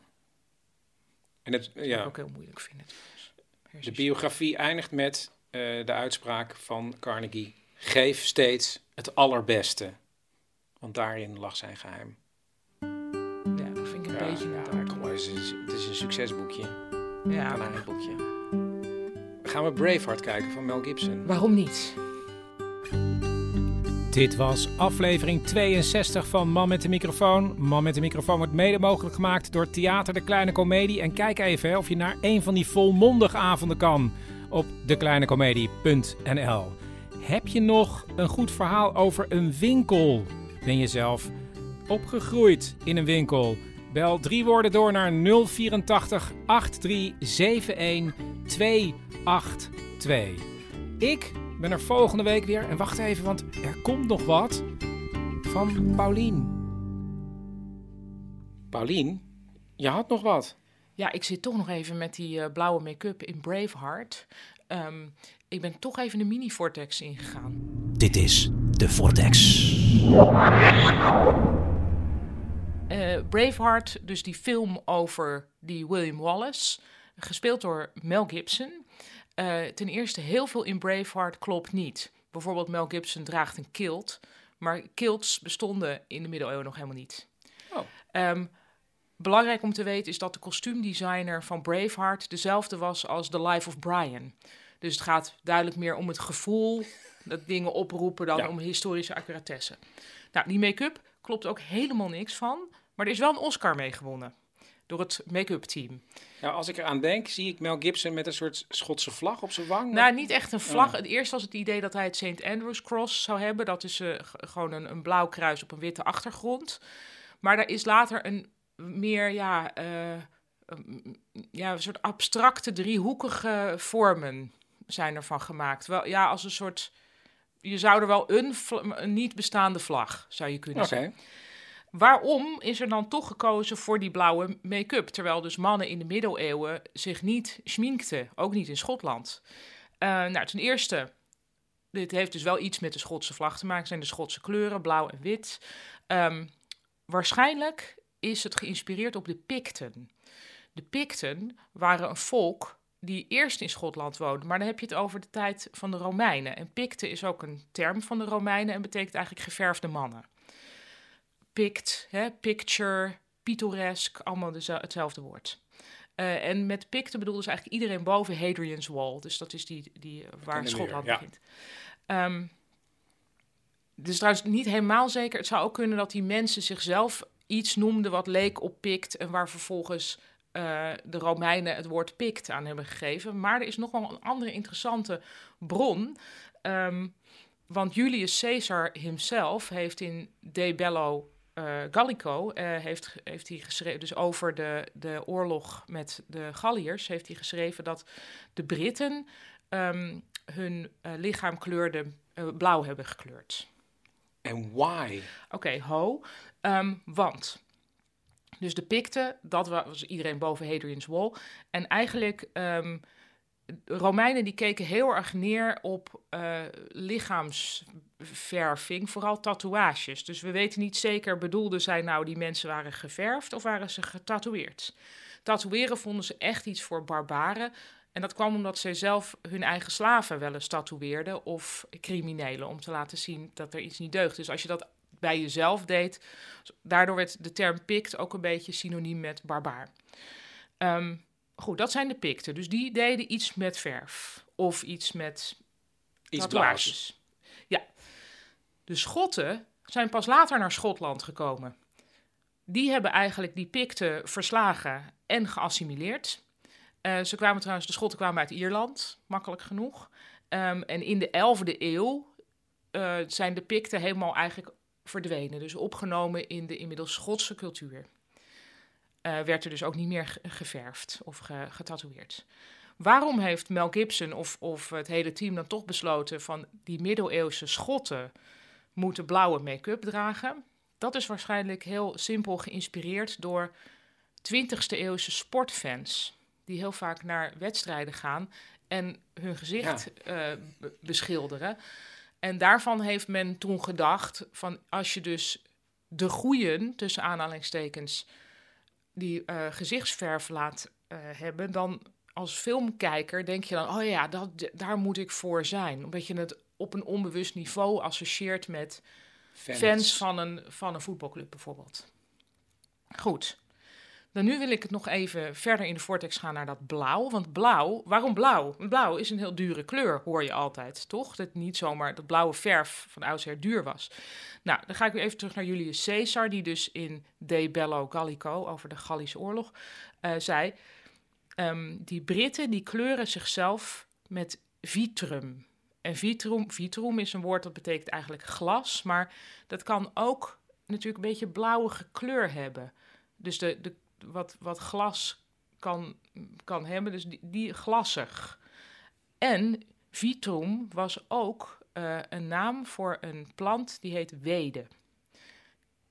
En het, Dat ik ja, ook heel moeilijk vind. trouwens. de biografie eindigt met eh, de uitspraak van Carnegie. Geef steeds het allerbeste. Want daarin lag zijn geheim. Ja, dat vind ik een beetje een het, is, het is een succesboekje. Ja, Kanarieboekje. Gaan we Braveheart kijken van Mel Gibson? waarom niet? Dit was aflevering 62 van Man met de microfoon. Man met de microfoon wordt mede mogelijk gemaakt door Theater de Kleine Comedie. En kijk even of je naar een van die volmondige avonden kan op dekleinecomedie.nl. Heb je nog een goed verhaal over een winkel? Ben je zelf opgegroeid in een winkel? Bel drie woorden door naar 084 8371 282. Ik ben er volgende week weer. En wacht even, want er komt nog wat van Paulien. Paulien, je had nog wat. Ja, ik zit toch nog even met die eh, blauwe make-up in Braveheart. Ehm, ik ben toch even de mini-vortex ingegaan. Dit is de Vortex. Eh, Braveheart, dus die film over die William Wallace, gespeeld door Mel Gibson. Eh, ten eerste, heel veel in Braveheart klopt niet. Bijvoorbeeld Mel Gibson draagt een kilt, maar kilts bestonden in de middeleeuwen nog helemaal niet. Oh. Ehm, belangrijk om te weten is dat de kostuumdesigner van Braveheart dezelfde was als The Life of Brian. Dus het gaat duidelijk meer om het gevoel dat dingen oproepen dan Ja. om historische accuratesse. Nou, die make-up klopt ook helemaal niks van, maar er is wel een Oscar mee gewonnen door het make-up team. Ja, als ik eraan denk, zie ik Mel Gibson met een soort Schotse vlag op zijn wang. Nou, niet echt een vlag. Het eerst was het idee dat hij het St. Andrews Cross zou hebben. Dat is eh, gewoon een, een blauw kruis op een witte achtergrond. Maar daar is later een meer, ja, eh, ja, een soort abstracte driehoekige vormen zijn ervan gemaakt. Wel, ja, als een soort... Je zou er wel een, niet bestaande vlag, zou je kunnen Oké. zeggen. Waarom is er dan toch gekozen voor die blauwe make-up? Terwijl dus mannen in de middeleeuwen zich niet schminkten, ook niet in Schotland. Eh, nou, ten eerste, dit heeft dus wel iets met de Schotse vlag te maken, zijn de Schotse kleuren, blauw en wit. Ehm, waarschijnlijk is het geïnspireerd op de Picten. De Picten waren een volk die eerst in Schotland woonde, maar dan heb je het over de tijd van de Romeinen. En Picten is ook een term van de Romeinen en betekent eigenlijk geverfde mannen pict, hè, picture, pittoresk, allemaal hetzelfde woord. Eh, en met picten bedoelde ze eigenlijk iedereen boven Hadrian's Wall. Dus dat is die, die waar Schotland ja. begint. Ehm dus trouwens niet helemaal zeker. Het zou ook kunnen dat die mensen zichzelf iets noemden wat leek op pict... en waar vervolgens eh, de Romeinen het woord pict aan hebben gegeven. Maar er is nog wel een andere interessante bron... Ehm, want Julius Caesar himself heeft in De Bello eh, Gallico, eh, heeft, heeft hij geschreven, dus over de, de oorlog met de Galliërs, heeft hij geschreven dat de Britten ehm, hun lichaam kleurde, eh, blauw hebben gekleurd. En why? Oké, ho. Ehm, want. Dus de Picten, dat wa- was iedereen boven Hadrian's Wall. En eigenlijk de Romeinen die keken heel erg neer op eh, lichaamsverving, vooral tatoeages. Dus we weten niet zeker, bedoelden zij nou die mensen waren geverfd of waren ze getatoeëerd? Tatoeëren vonden ze echt iets voor barbaren. En dat kwam omdat zij zelf hun eigen slaven wel eens tatoeëerden of criminelen, om te laten zien dat er iets niet deugt. Dus als je dat bij jezelf deed, daardoor werd de term pikt ook een beetje synoniem met barbaar. Ehm, goed, dat zijn de Picten. Dus die deden iets met verf of iets met Iets tatoeages. Ja. De Schotten zijn pas later naar Schotland gekomen. Die hebben eigenlijk die Picten verslagen en geassimileerd. Eh, ze kwamen trouwens, de Schotten kwamen uit Ierland, makkelijk genoeg. Ehm, en in de 11e eeuw eh, zijn de Picten helemaal eigenlijk verdwenen. Dus opgenomen in de inmiddels Schotse cultuur. Eh, werd er dus ook niet meer ge- geverfd of ge- getatoeëerd. Waarom heeft Mel Gibson of, of het hele team dan toch besloten van die middeleeuwse Schotten moeten blauwe make-up dragen? Dat is waarschijnlijk heel simpel geïnspireerd door 20e eeuwse sportfans. Die heel vaak naar wedstrijden gaan en hun gezicht eh, be- beschilderen. En daarvan heeft men toen gedacht van als je dus de goeien, tussen aanhalingstekens, die eh, gezichtsverf laat eh, hebben, dan als filmkijker denk je dan, oh ja, dat, daar moet ik voor zijn. Omdat je het op een onbewust niveau associeert met fans, van, een, van een voetbalclub bijvoorbeeld. Goed. Dan nu wil ik het nog even verder in de vortex gaan naar dat blauw. Want blauw, waarom blauw? Blauw is een heel dure kleur, hoor je altijd, toch? Dat niet zomaar dat blauwe verf van oudsher duur was. Nou, dan ga ik weer even terug naar Julius Caesar, die dus in De Bello Gallico, over de Gallische oorlog, eh, zei... ehm, die Britten die kleuren zichzelf met vitrum. En vitrum, vitrum is een woord dat betekent eigenlijk glas, maar dat kan ook natuurlijk een beetje blauwige kleur hebben. Dus de, de, wat, wat glas kan, kan hebben, dus die, die glassig. En vitrum was ook eh, een naam voor een plant die heet wede.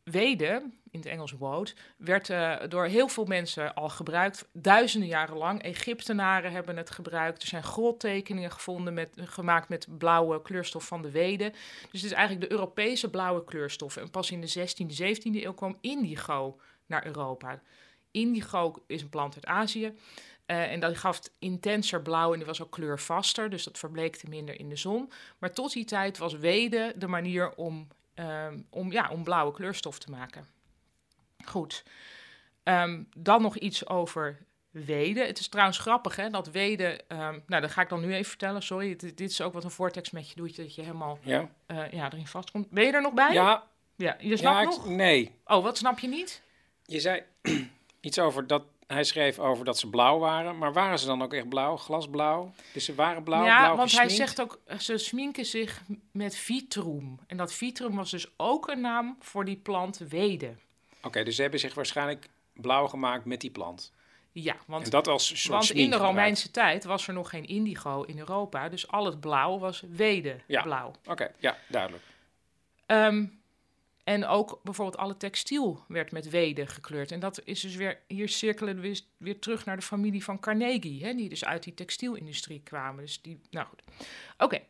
Wede, in het Engels woad, werd eh, door heel veel mensen al gebruikt, duizenden jaren lang. Egyptenaren hebben het gebruikt. Er zijn grottekeningen gevonden met, gemaakt met blauwe kleurstof van de wede. Dus het is eigenlijk de Europese blauwe kleurstof. En pas in de 16e, 17e eeuw kwam indigo naar Europa. Indigo is een plant uit Azië. Eh, en dat gaf intenser blauw en die was ook kleurvaster, dus dat verbleekte minder in de zon. Maar tot die tijd was wede de manier om, ehm, om, ja, om blauwe kleurstof te maken. Goed. Ehm, dan nog iets over wede. Het is trouwens grappig hè, dat wede... ehm, nou, dat ga ik dan nu even vertellen, sorry. Dit, dit is ook wat een vortex met je doet, dat je helemaal Ja? eh, ja, erin vastkomt. Ben je er nog bij? Ja, ja je ja snapt ik- nog? nee. Oh, wat snap je niet? Je zei iets over dat... Hij schreef over dat ze blauw waren. Maar waren ze dan ook echt blauw? Glasblauw? Dus ze waren blauw, ja, blauw want hij zegt ook, ze sminken zich met vitrum. En dat vitrum was dus ook een naam voor die plant wede. Oké, dus ze hebben zich waarschijnlijk blauw gemaakt met die plant. Ja, want, en dat als want in de gebruikt. Romeinse tijd was er nog geen indigo in Europa. Dus al het blauw was wede Ja. blauw. Oké, ja, duidelijk. Ehm, en ook bijvoorbeeld alle textiel werd met wede gekleurd. En dat is dus weer, hier cirkelen we weer, terug naar de familie van Carnegie, hè, die dus uit die textielindustrie kwamen. Dus die, nou goed. Oké,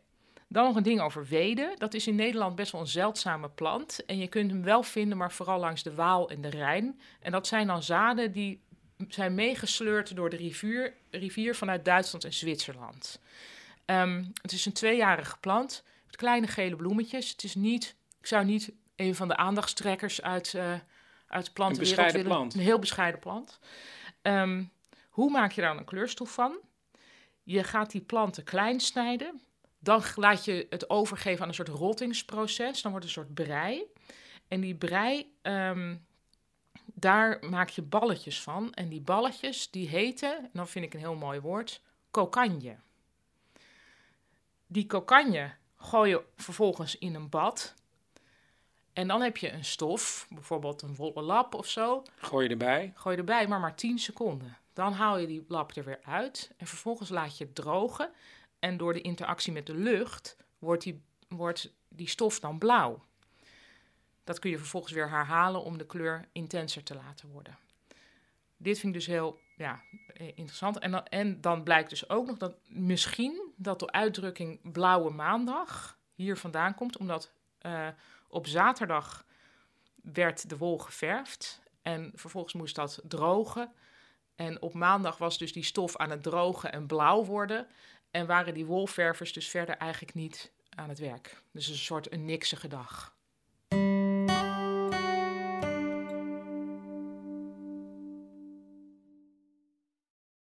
dan nog een ding over wede. Dat is in Nederland best wel een zeldzame plant. En je kunt hem wel vinden, maar vooral langs de Waal en de Rijn. En dat zijn dan zaden die zijn meegesleurd door de rivier, rivier vanuit Duitsland en Zwitserland. Ehm, het is een tweejarige plant met kleine gele bloemetjes. Het is niet, ik zou niet een van de aandachtstrekkers uit, eh uit de plantenwereld bescheiden willen. plant. Een heel bescheiden plant. Ehm, hoe maak je daar een kleurstof van? Je gaat die planten klein snijden. Dan laat je het overgeven aan een soort rottingsproces. Dan wordt het een soort brei. En die brei, ehm, daar maak je balletjes van. En die balletjes, die heten, en dan vind ik een heel mooi woord, kokanje. Die kokanje gooi je vervolgens in een bad. En dan heb je een stof, bijvoorbeeld een wollen lap of zo. Gooi je erbij. Gooi je erbij, maar maar 10 seconden. Dan haal je die lap er weer uit. En vervolgens laat je het drogen. En door de interactie met de lucht wordt die, wordt die stof dan blauw. Dat kun je vervolgens weer herhalen om de kleur intenser te laten worden. Dit vind ik dus heel ja, eh, interessant. En dan, en dan blijkt dus ook nog dat misschien dat de uitdrukking blauwe maandag hier vandaan komt, omdat uh, op zaterdag werd de wol geverfd en vervolgens moest dat drogen. En op maandag was dus die stof aan het drogen en blauw worden. En waren die wolververs dus verder eigenlijk niet aan het werk. Dus een soort een niksige dag.